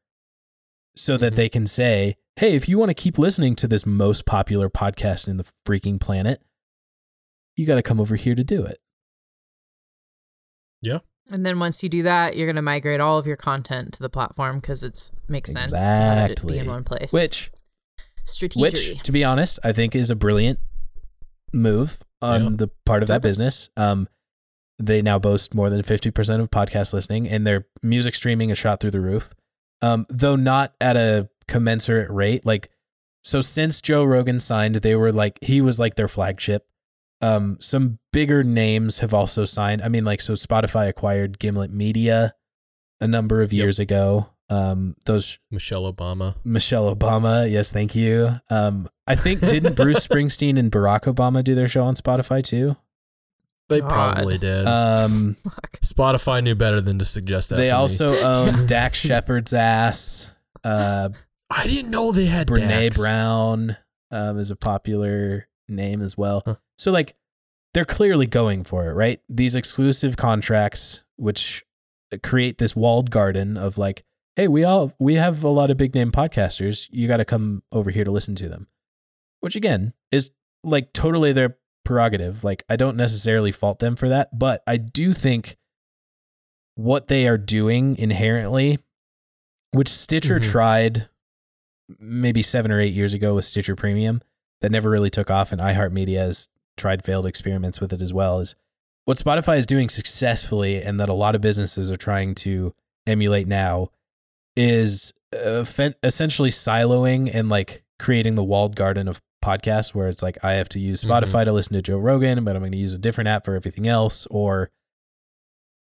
so that Mhm. they can say, hey, if you want to keep listening to this most popular podcast in the freaking planet, you got to come over here to do it. Yeah. And then once you do that, you're going to migrate all of your content to the platform because it makes sense to have it Exactly. be in one place. Which strategy. which to be honest i think is a brilliant move on Yeah. the part of that business um they now boast more than 50% of podcast listening and their music streaming is shot through the roof um though not at a commensurate rate like so since joe rogan signed they were like he was like their flagship um some bigger names have also signed i mean like so spotify acquired gimlet media a number of Yep. years ago um those Michelle Obama. Michelle Obama. Yes, thank you. Um, I think didn't [LAUGHS] Bruce Springsteen and Barack Obama do their show on Spotify too? They God. probably did. Um, Fuck. Spotify knew better than to suggest that. they for me. also [LAUGHS] own Dax Shepard's ass. Uh, I didn't know they had Brene Dax. Brown um, is a popular name as well. Huh. So like, they're clearly going for it, right? These exclusive contracts, which create this walled garden of like, hey, we all we have a lot of big name podcasters. You got to come over here to listen to them, which again is like totally their prerogative. Like, I don't necessarily fault them for that, but I do think what they are doing inherently, which Stitcher Mhm. tried maybe seven or eight years ago with Stitcher Premium, that never really took off, and iHeartMedia has tried failed experiments with it as well. Is what Spotify is doing successfully, and that a lot of businesses are trying to emulate now, is uh, fe- essentially siloing and like creating the walled garden of podcasts, where it's like I have to use Mhm. Spotify to listen to Joe Rogan, but I'm going to use a different app for everything else, or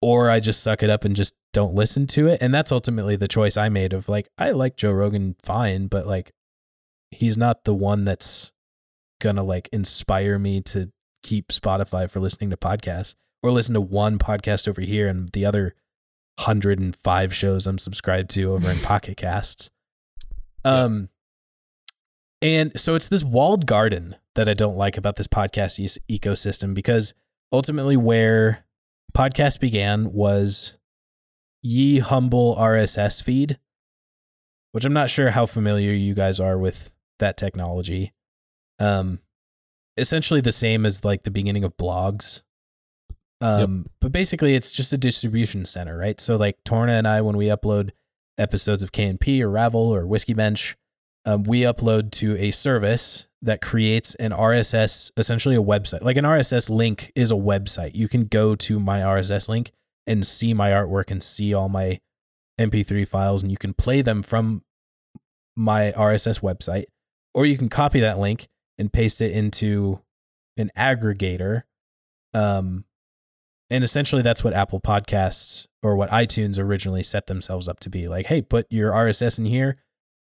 or I just suck it up and just don't listen to it. And that's ultimately the choice I made of like, I like Joe Rogan fine, but like, he's not the one that's gonna like inspire me to keep Spotify for listening to podcasts or listen to one podcast over here and the other 105 shows I'm subscribed to over in [LAUGHS] Pocket Casts. Um, and so it's this walled garden that I don't like about this podcast e- ecosystem because ultimately where podcast began was ye humble RSS feed, which I'm not sure how familiar you guys are with that technology. Um, essentially the same as like the beginning of blogs. Um, but basically it's just a distribution center, right? So like Torna and I, when we upload episodes of KNP or Ravel or Whiskey Bench, um, we upload to a service that creates an RSS, essentially a website. Like an RSS link is a website. You can go to my RSS link and see my artwork and see all my MP3 files, and you can play them from my RSS website, or you can copy that link and paste it into an aggregator. Um, and essentially, that's what Apple Podcasts or what iTunes originally set themselves up to be. Like, hey, put your RSS in here,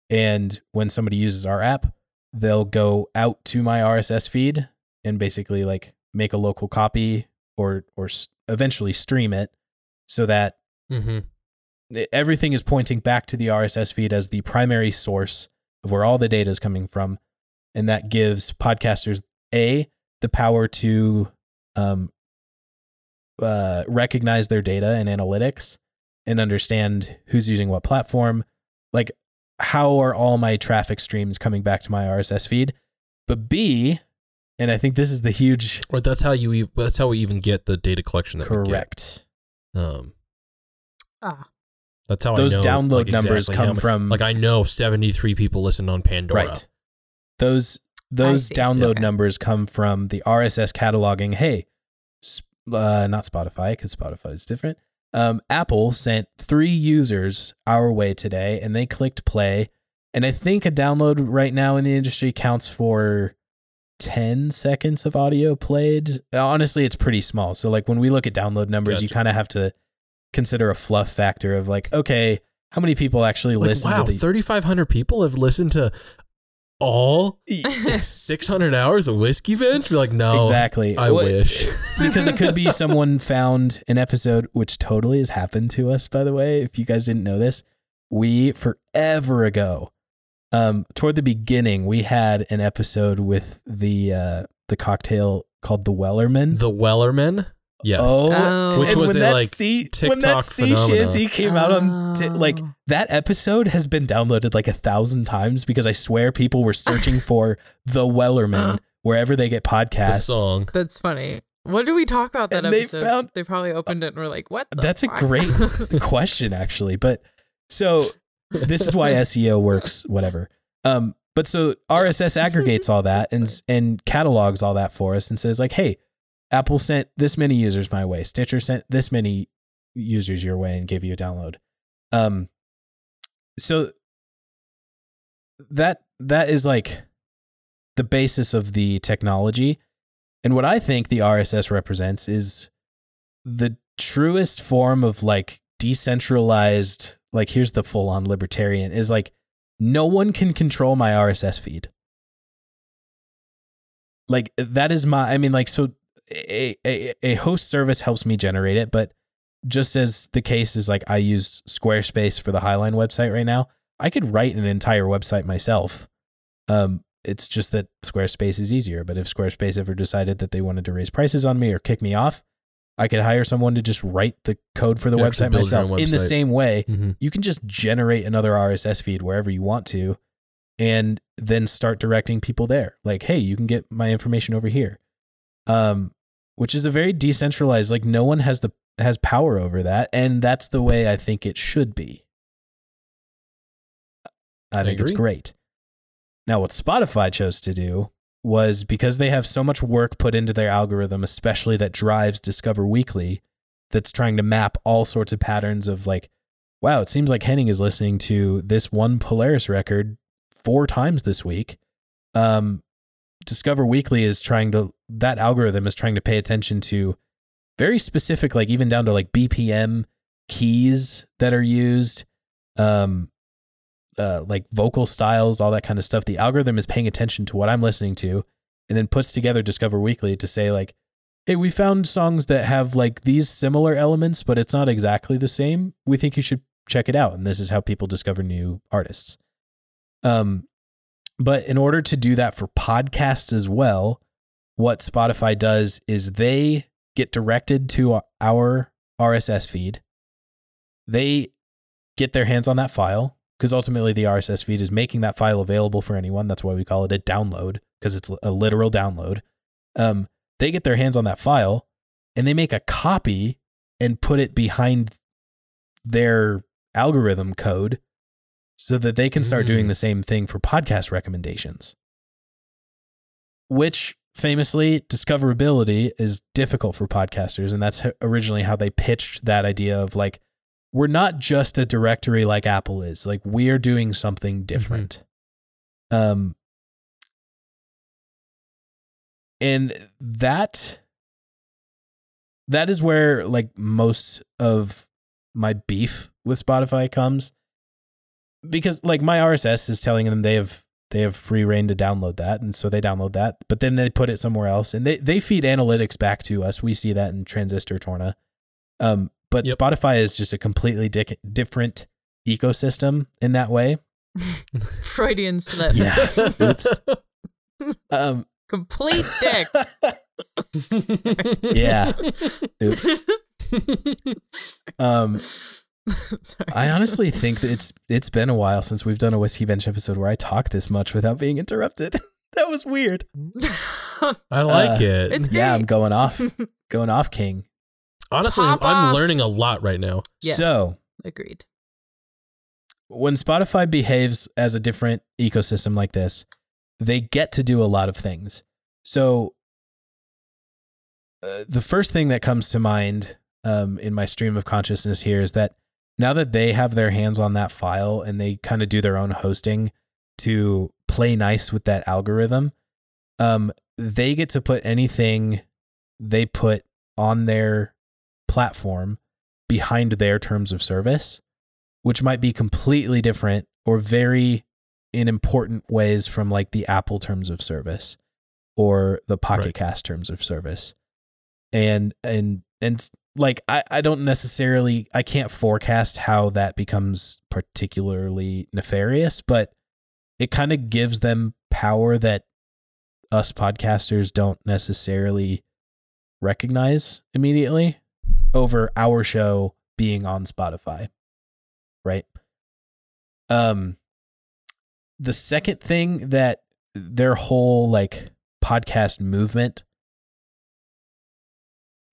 and when somebody uses our app, they'll go out to my RSS feed and basically like make a local copy or or s- eventually stream it so that Mm-hmm. everything is pointing back to the RSS feed as the primary source of where all the data is coming from, and that gives podcasters a the power to um, uh, recognize their data and analytics and understand who's using what platform. Like, how are all my traffic streams coming back to my RSS feed? But B, and I think this is the huge Or that's how you. e- That's how we even get the data collection that we correct. get. Um, Ah, that's how Those I know, download like, numbers exactly how come mu- from Like I know seventy three people listen on Pandora. Right. Those those download Okay. numbers come from the RSS cataloging. Hey, sp- uh, not Spotify because Spotify is different. Um, Apple sent three users our way today, and they clicked play. And I think a download right now in the industry counts for ten seconds of audio played. Honestly, it's pretty small. So like when we look at download numbers, you kind of have to consider a fluff factor of like, okay, how many people actually Like, listen wow, to the thirty five hundred people have listened to all [LAUGHS] six hundred hours of whiskey bench. Be like, no, exactly. I What- wish. [LAUGHS] because it could be [LAUGHS] someone found an episode, which totally has happened to us, by the way. If you guys didn't know this, we forever ago, um, toward the beginning, we had an episode with the uh, the cocktail called the Wellerman. the Wellerman. Yes. Oh, Oh. Which and was when a, that like, sea, when that TikTok sea phenomena. shanty came out on t- like Oh. that episode has been downloaded like a thousand times because I swear people were searching [LAUGHS] for the Wellerman wherever they get the podcasts. song. that's funny. What did we talk about that And they episode? found- they probably opened it and were like, "What?" the That's a great [LAUGHS] question, actually. But so this is why [LAUGHS] SEO works, whatever. Um, but so RSS aggregates all that and and catalogs all that for us and says like, hey, Apple sent this many users my way, Stitcher sent this many users your way and gave you a download. Um, so that that is like the basis of the technology. And what I think the RSS represents is the truest form of like decentralized, like here's the full on libertarian is like no one can control my RSS feed. Like that is my, I mean, like, so a, a, a host service helps me generate it, but just as the case is like I use Squarespace for the Highline website right now, I could write an entire website myself. Um, it's just that Squarespace is easier. But if Squarespace ever decided that they wanted to raise prices on me or kick me off, I could hire someone to just write the code for the website myself. own In the same way, Mhm. you can just generate another RSS feed wherever you want to and then start directing people there. Like, hey, you can get my information over here. Um, which is a very decentralized, like no one has the has power over that. And that's the way I think it should be. I I think it's great. Now, what Spotify chose to do was because they have so much work put into their algorithm, especially that drives Discover Weekly, that's trying to map all sorts of patterns of like, wow, it seems like Henning is listening to this one Polaris record four times this week. Um, Discover Weekly is trying to that algorithm is trying to pay attention to very specific, like even down to like BPM keys that are used, um, uh, like vocal styles, all that kind of stuff. The algorithm is paying attention to what I'm listening to, and then puts together Discover Weekly to say like, hey, we found songs that have like these similar elements, but it's not exactly the same. We think you should check it out, and this is how people discover new artists. Um, but in order to do that for podcasts as well, what Spotify does is they get directed to our RSS feed. They get their hands on that file because ultimately the RSS feed is making that file available for anyone. That's why we call it a download because it's a literal download. Um, they get their hands on that file and they make a copy and put it behind their algorithm code so that they can start doing Mm. the same thing for podcast recommendations. Which famously, discoverability is difficult for podcasters. And that's originally how they pitched that idea of like, we're not just a directory like Apple is, like, we are doing something different. Um, and that that is where like most of my beef with Spotify comes because like my RSS is telling them they have they have free rein to download that and so they download that but then they put it somewhere else and they they feed analytics back to us we see that in transistor torna um but Yep. Spotify is just a completely dic- different ecosystem in that way [LAUGHS] Freudian slip. Yeah. [LAUGHS] Oops. um Complete dicks. [LAUGHS] Yeah. Oops. um Sorry. [LAUGHS] I honestly think that it's it's been a while since we've done a whiskey bench episode where I talk this much without being interrupted. [LAUGHS] that was weird. I like Uh, it. It's Yeah, I'm going off, [LAUGHS] going off, King. Honestly, Pop I'm off. learning a lot right now. Yes. So Agreed. when Spotify behaves as a different ecosystem like this, they get to do a lot of things. So uh, the first thing that comes to mind um, in my stream of consciousness here is that now that they have their hands on that file and they kind of do their own hosting to play nice with that algorithm, um, they get to put anything they put on their platform behind their terms of service which might be completely different or very in important ways from like the Apple terms of service or the Pocket Right. Cast terms of service. And and and like I, I don't necessarily I can't forecast how that becomes particularly nefarious, but it kind of gives them power that us podcasters don't necessarily recognize immediately over our show being on Spotify right? Um the second thing that their whole like podcast movement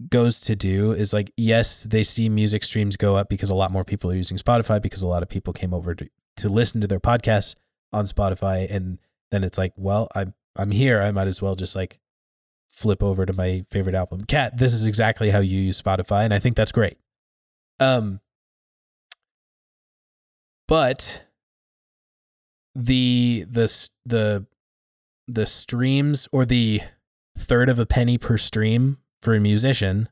goes to do is like yes, they see music streams go up because a lot more people are using Spotify because a lot of people came over to to listen to their podcasts on Spotify and then it's like, well, I'm I'm here, I might as well just like flip over to my favorite album. cat this is exactly how you use Spotify and I think that's great. Um but the the the the streams or the third of a penny per stream for a musician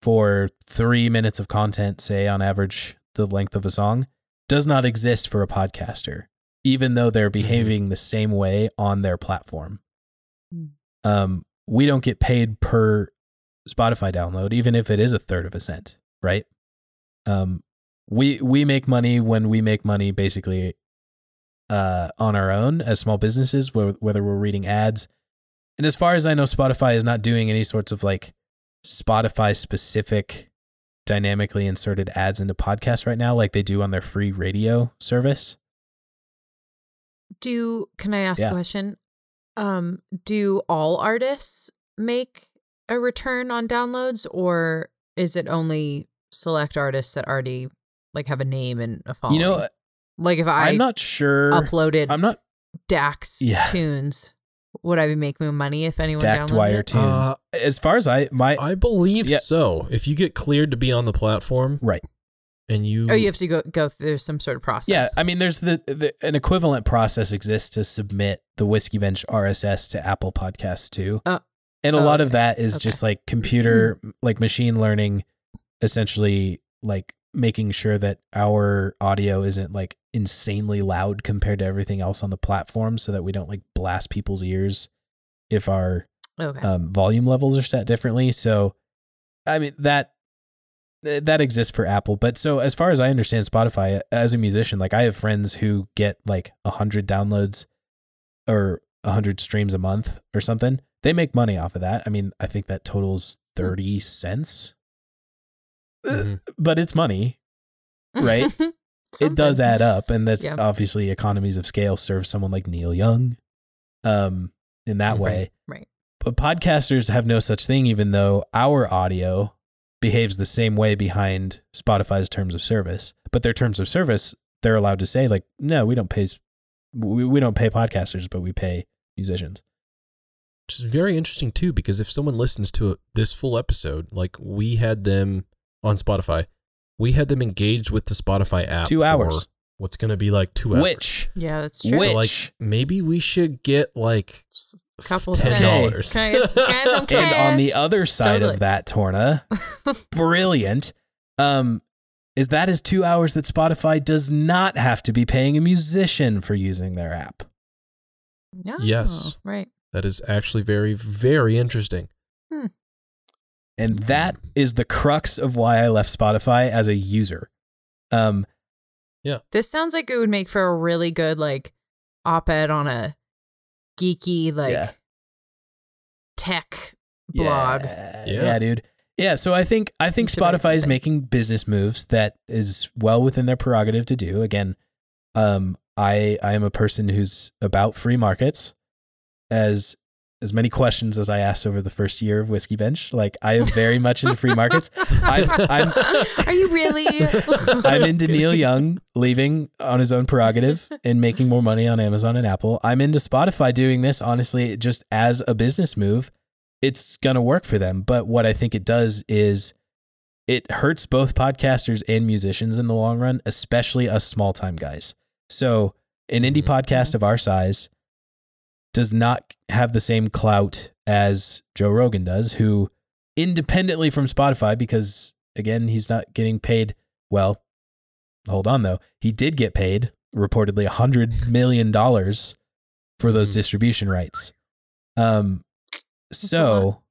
for 3 minutes of content say on average the length of a song does not exist for a podcaster even though they're behaving the same way on their platform. Mm. um we don't get paid per Spotify download even if it is a third of a cent right? Um we we make money when we make money basically uh on our own as small businesses wh- whether we're reading ads and as far as i know spotify is not doing any sorts of like spotify specific dynamically inserted ads into podcasts right now like they do on their free radio service Do can I ask Yeah. a question? Um, do all artists make a return on downloads, or is it only select artists that already like have a name and a following? you know like if I i'm not sure uploaded i'm not Dax Yeah. tunes, Would I be making money if anyone Dak downloaded Dwyer it? tunes. Uh, as far as I my I believe Yeah. so. If you get cleared to be on the platform right. and you, Oh, you have to go go through some sort of process. Yeah, I mean, there's the, the an equivalent process exists to submit the Whiskey Bench RSS to Apple Podcasts too, Uh, and a oh, lot of that is Okay. just like computer, like machine learning, essentially like making sure that our audio isn't like insanely loud compared to everything else on the platform, so that we don't like blast people's ears if our okay. um, volume levels are set differently. So, I mean that that exists for Apple. But so as far as I understand Spotify, as a musician, like I have friends who get like a hundred downloads or a hundred streams a month or something. They make money off of that. I mean, I think that totals thirty cents, Mhm. [LAUGHS] but it's money. right? [LAUGHS] It does add up, and that's Yeah. obviously economies of scale serve someone like Neil Young, um, in that Mhm. way. Right. But podcasters have no such thing, even though our audio behaves the same way behind Spotify's terms of service. But their terms of service, they're allowed to say like, no, we don't pay, we, we don't pay podcasters, but we pay musicians. which is very interesting too, because if someone listens to this full episode, like we had them on Spotify, we had them engaged with the Spotify app. Two for hours. What's going to be like two hours. Which Yeah, that's true. So like maybe we should get like a couple ten cents. dollars. Guys, guys, I'm and on the other side Totally. of that, Torna, [LAUGHS] brilliant. Um, is that is two hours that Spotify does not have to be paying a musician for using their app. No, Yes. Right. that is actually very very interesting. And that is the crux of why I left Spotify as a user. Um, yeah. This sounds like it would make for a really good like op-ed on a geeky like Yeah. tech blog. Yeah, Yeah. yeah, dude. Yeah, so I think I think You should write Spotify is making business moves that is well within their prerogative to do. Again, um, I I am a person who's about free markets. As as many questions as I asked over the first year of Whiskey Bench, like I am very much into free markets. I'm I'm [LAUGHS] Are you really? [LAUGHS] I'm into Neil Young leaving on his own prerogative and making more money on Amazon and Apple. I'm into Spotify doing this honestly just as a business move. It's going to work for them, but what I think it does is it hurts both podcasters and musicians in the long run, especially us small-time guys. So, an indie Mhm. podcast of our size does not have the same clout as Joe Rogan does, who independently from Spotify, because again, he's not getting paid well. Hold on though. He did get paid reportedly a hundred million dollars for those Mhm. distribution rights. Um a so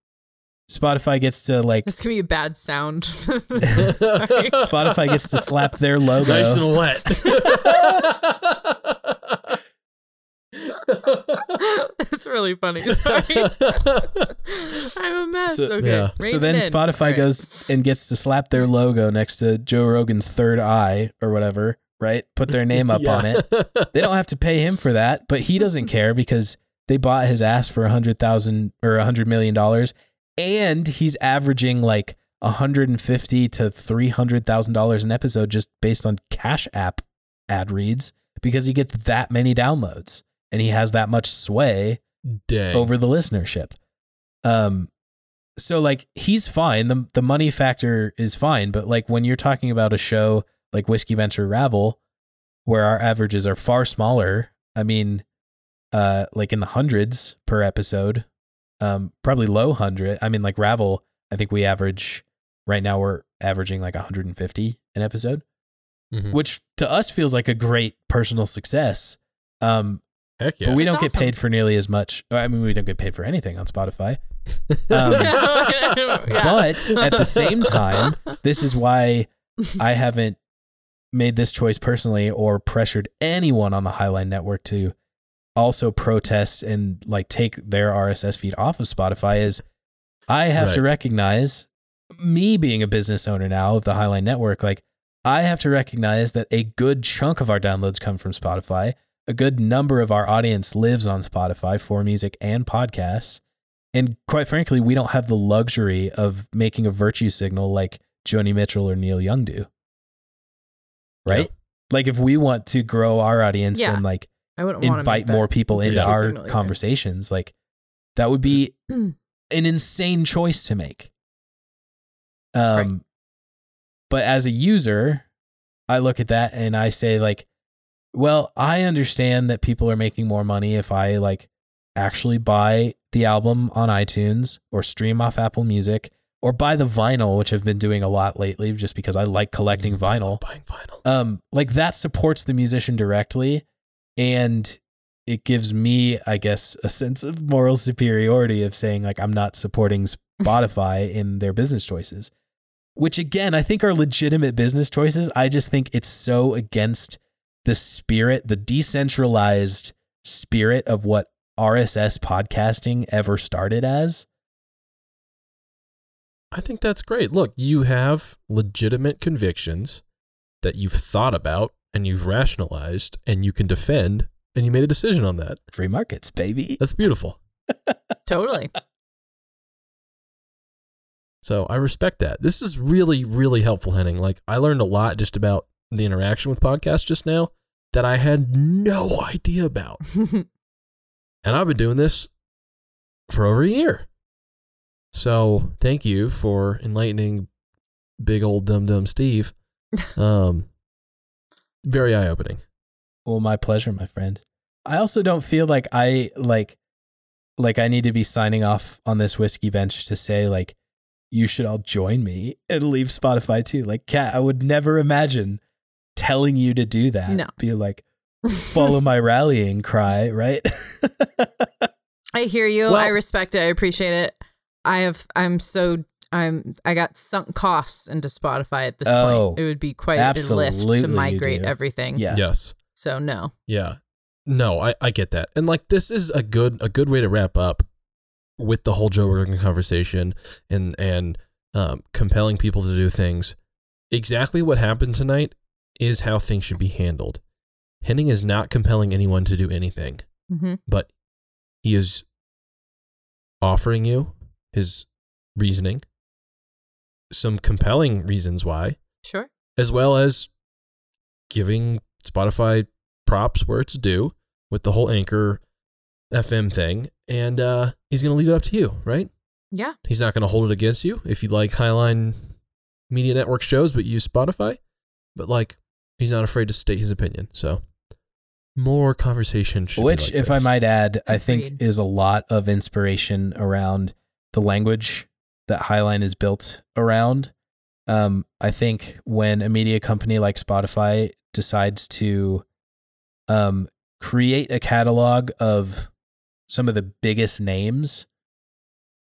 Spotify gets to like This can be a bad sound. [LAUGHS] Spotify gets to slap their logo. Nice and wet. [LAUGHS] [LAUGHS] That's really funny. [LAUGHS] Sorry. I'm a mess. So- okay. yeah. so then. Spotify right. goes and gets to slap their logo next to Joe Rogan's third eye or whatever, right? Put their name up on it. They don't have to pay him for that, but he doesn't [LAUGHS] care because they bought his ass for a hundred thousand or a hundred million dollars, and he's averaging like a hundred and fifty to three hundred thousand dollars an episode just based on Cash App ad reads because he gets that many downloads and he has that much sway Dang. over the listenership. Um, so like he's fine. the The money factor is fine, but like when you're talking about a show like Whiskey Venture Ravel, where our averages are far smaller, I mean, uh, like in the hundreds per episode, um, probably low hundred. I mean, like Ravel, I think we average right now we're averaging like 150 an episode, Mhm. which to us feels like a great personal success. Um, Heck yeah. but we That's don't get awesome. paid for nearly as much. I mean, we don't get paid for anything on Spotify. [LAUGHS] Um, [LAUGHS] But at the same [LAUGHS] time, this is why I haven't made this choice personally or pressured anyone on the Highline Network to also protest and like take their RSS feed off of Spotify is I have to recognize me being a business owner now of the Highline Network, like I have to recognize that a good chunk of our downloads come from Spotify. A good number of our audience lives on Spotify for music and podcasts. And quite frankly, we don't have the luxury of making a virtue signal like Joni Mitchell or Neil Young do. Right? Yeah. Like if we want to grow our audience Yeah. and like invite more people into our either. conversations. Like that would be Mm. [CLEARS THROAT] an insane choice to make. Um, but as a user, I look at that and I say like, well, I understand that people are making more money if I like actually buy the album on iTunes or stream off Apple Music or buy the vinyl, which I've been doing a lot lately just because I like collecting vinyl Buying vinyl. um like that supports the musician directly and it gives me i guess a sense of moral superiority of saying like i'm not supporting spotify [LAUGHS] in their business choices which again i think are legitimate business choices i just think it's so against the spirit the decentralized spirit of what rss podcasting ever started as I think that's great. Look, you have legitimate convictions that you've thought about and you've rationalized and you can defend and you made a decision on that. free markets baby That's beautiful. [LAUGHS] Totally. So I respect that. This is really, really helpful, Henning. Like I learned a lot just about the interaction with podcasts just now that I had no idea about. [LAUGHS] And I've been doing this for over a year. So thank you for enlightening big old dum dum Steve. [LAUGHS] Um, very eye opening. Well, my pleasure, my friend. I also don't feel like I like like I need to be signing off on this whiskey bench to say like you should all join me and leave Spotify too. Like cat, I would never imagine telling you to do that. No. Be like [LAUGHS] follow my rallying cry, right? [LAUGHS] I hear you. Well- I respect it. I appreciate it. I have. I'm so. I'm. I got sunk costs into Spotify at this Oh, point. It would be quite a lift to migrate everything. yeah. Yes. So no. Yeah. No, I, I get that. And like this is a good a good way to wrap up with the whole Joe Rogan conversation and and um, compelling people to do things. Exactly what happened tonight is how things should be handled. Henning is not compelling anyone to do anything, hmm but he is offering you his reasoning, some compelling reasons why, Sure. as well as giving Spotify props where it's due with the whole Anchor FM thing. And uh, he's going to leave it up to you, right? Yeah. He's not going to hold it against you if you like Highline Media Network shows but use Spotify. But like, he's not afraid to state his opinion. So, more conversation should be Which, like if this. I might add, I think is a lot of inspiration around the language that Highline is built around. Um, I think when a media company like Spotify decides to um, create a catalog of some of the biggest names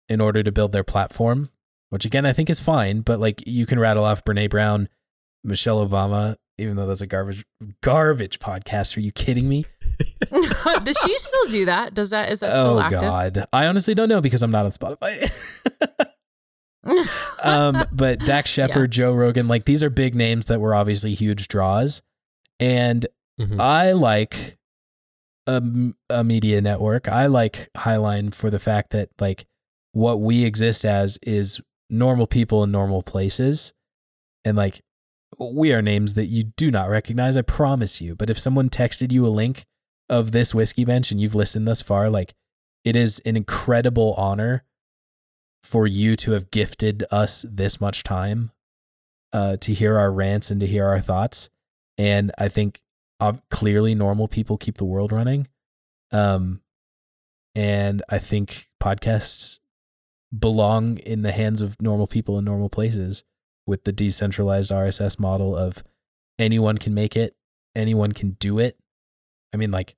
in order to build their platform, which again I think is fine, but like you can rattle off Brene Brown, Michelle Obama, even though that's a garbage garbage podcast. Are you kidding me? [LAUGHS] [LAUGHS] Does she still do that? Does that is that still oh active? God, I honestly don't know because I'm not on Spotify. [LAUGHS] um, but Dax Shepard, Joe Rogan, like these are big names that were obviously huge draws, and Mhm. I like a, a media network. I like Highline for the fact that like what we exist as is normal people in normal places, and like we are names that you do not recognize. I promise you. But if someone texted you a link of this whiskey bench and you've listened thus far, like it is an incredible honor for you to have gifted us this much time uh, to hear our rants and to hear our thoughts. And I think uh, clearly normal people keep the world running. Um, and I think podcasts belong in the hands of normal people in normal places with the decentralized RSS model of anyone can make it, anyone can do it. I mean, like,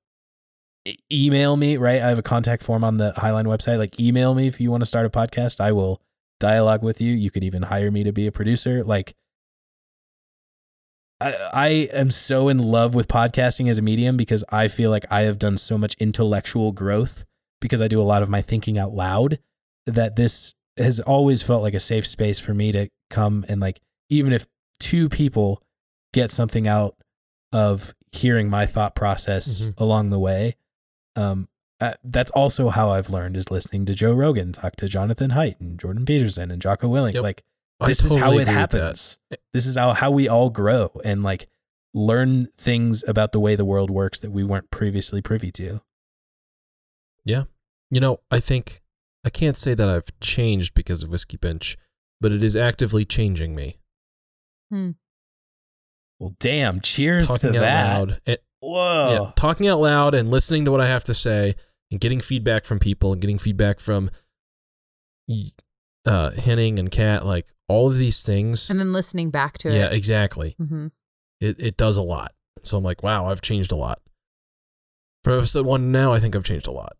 email me, right? I have a contact form on the Highline website. Like, email me if you want to start a podcast. I will dialogue with you. You could even hire me to be a producer. Like, I, I am so in love with podcasting as a medium because I feel like I have done so much intellectual growth because I do a lot of my thinking out loud that this has always felt like a safe space for me to come and like even if two people get something out of hearing my thought process Mhm. along the way um uh, that's also how I've learned is listening to Joe Rogan talk to Jonathan Haidt and Jordan Peterson and Jocko Willink Yep. like this is how it agree with that. happens. This is how, how we all grow. And like learn things about the way the world works that we weren't previously privy to. Yeah. You know, I think I can't say that I've changed because of Whiskey Bench, but it is actively changing me. Hmm. Well, damn! Cheers talking to out that. loud. And, Whoa! yeah, talking out loud and listening to what I have to say and getting feedback from people and getting feedback from y- uh Henning and Kat, like all of these things. And then listening back to yeah, it. Yeah, exactly. hmm It it does a lot. So I'm like, wow, I've changed a lot. From episode one now, I think I've changed a lot.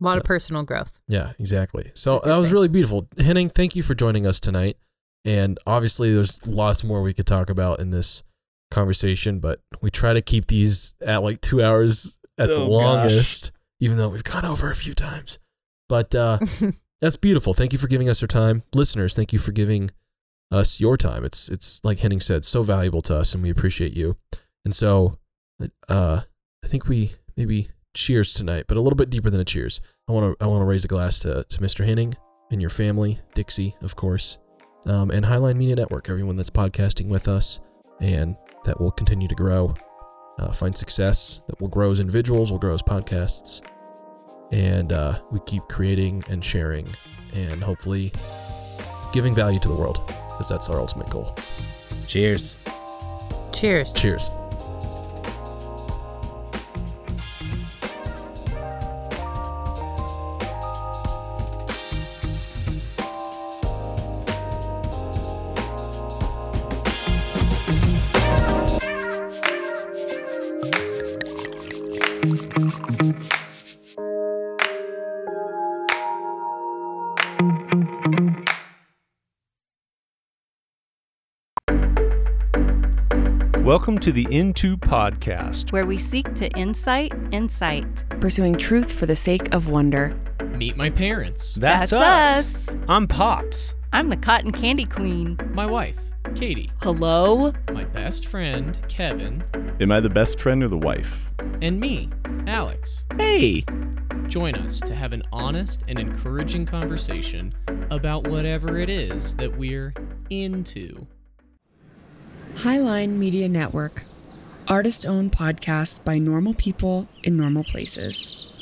A lot So- of personal growth. Yeah, exactly. So that was thing. really beautiful. Henning, thank you for joining us tonight. And obviously, there's lots more we could talk about in this conversation, but we try to keep these at like two hours at the Oh, gosh. longest, even though we've gone over a few times. But uh, [LAUGHS] that's beautiful. Thank you for giving us your time, listeners. Thank you for giving us your time. It's it's like Henning said, so valuable to us, and we appreciate you. And so, uh, I think we maybe cheers tonight, but a little bit deeper than a cheers. I want to I want to raise a glass to to Mr. Henning and your family, Dixie, of course, um, and Highline Media Network, everyone that's podcasting with us, and that will continue to grow, uh, find success, that will grow as individuals, will grow as podcasts, and uh, we keep creating and sharing, and hopefully giving value to the world, because that's our ultimate goal. Cheers. Cheers. Cheers. Welcome to the Into Podcast. where we seek to insight insight. Pursuing truth for the sake of wonder. Meet my parents. That's, us. I'm Pops. I'm the cotton candy queen. My wife, Katie. Hello? My best friend, Kevin. Am I the best friend or the wife? And me, Alex. Hey. Join us to have an honest and encouraging conversation about whatever it is that we're into. Highline Media Network. Artist owned podcasts by normal people in normal places.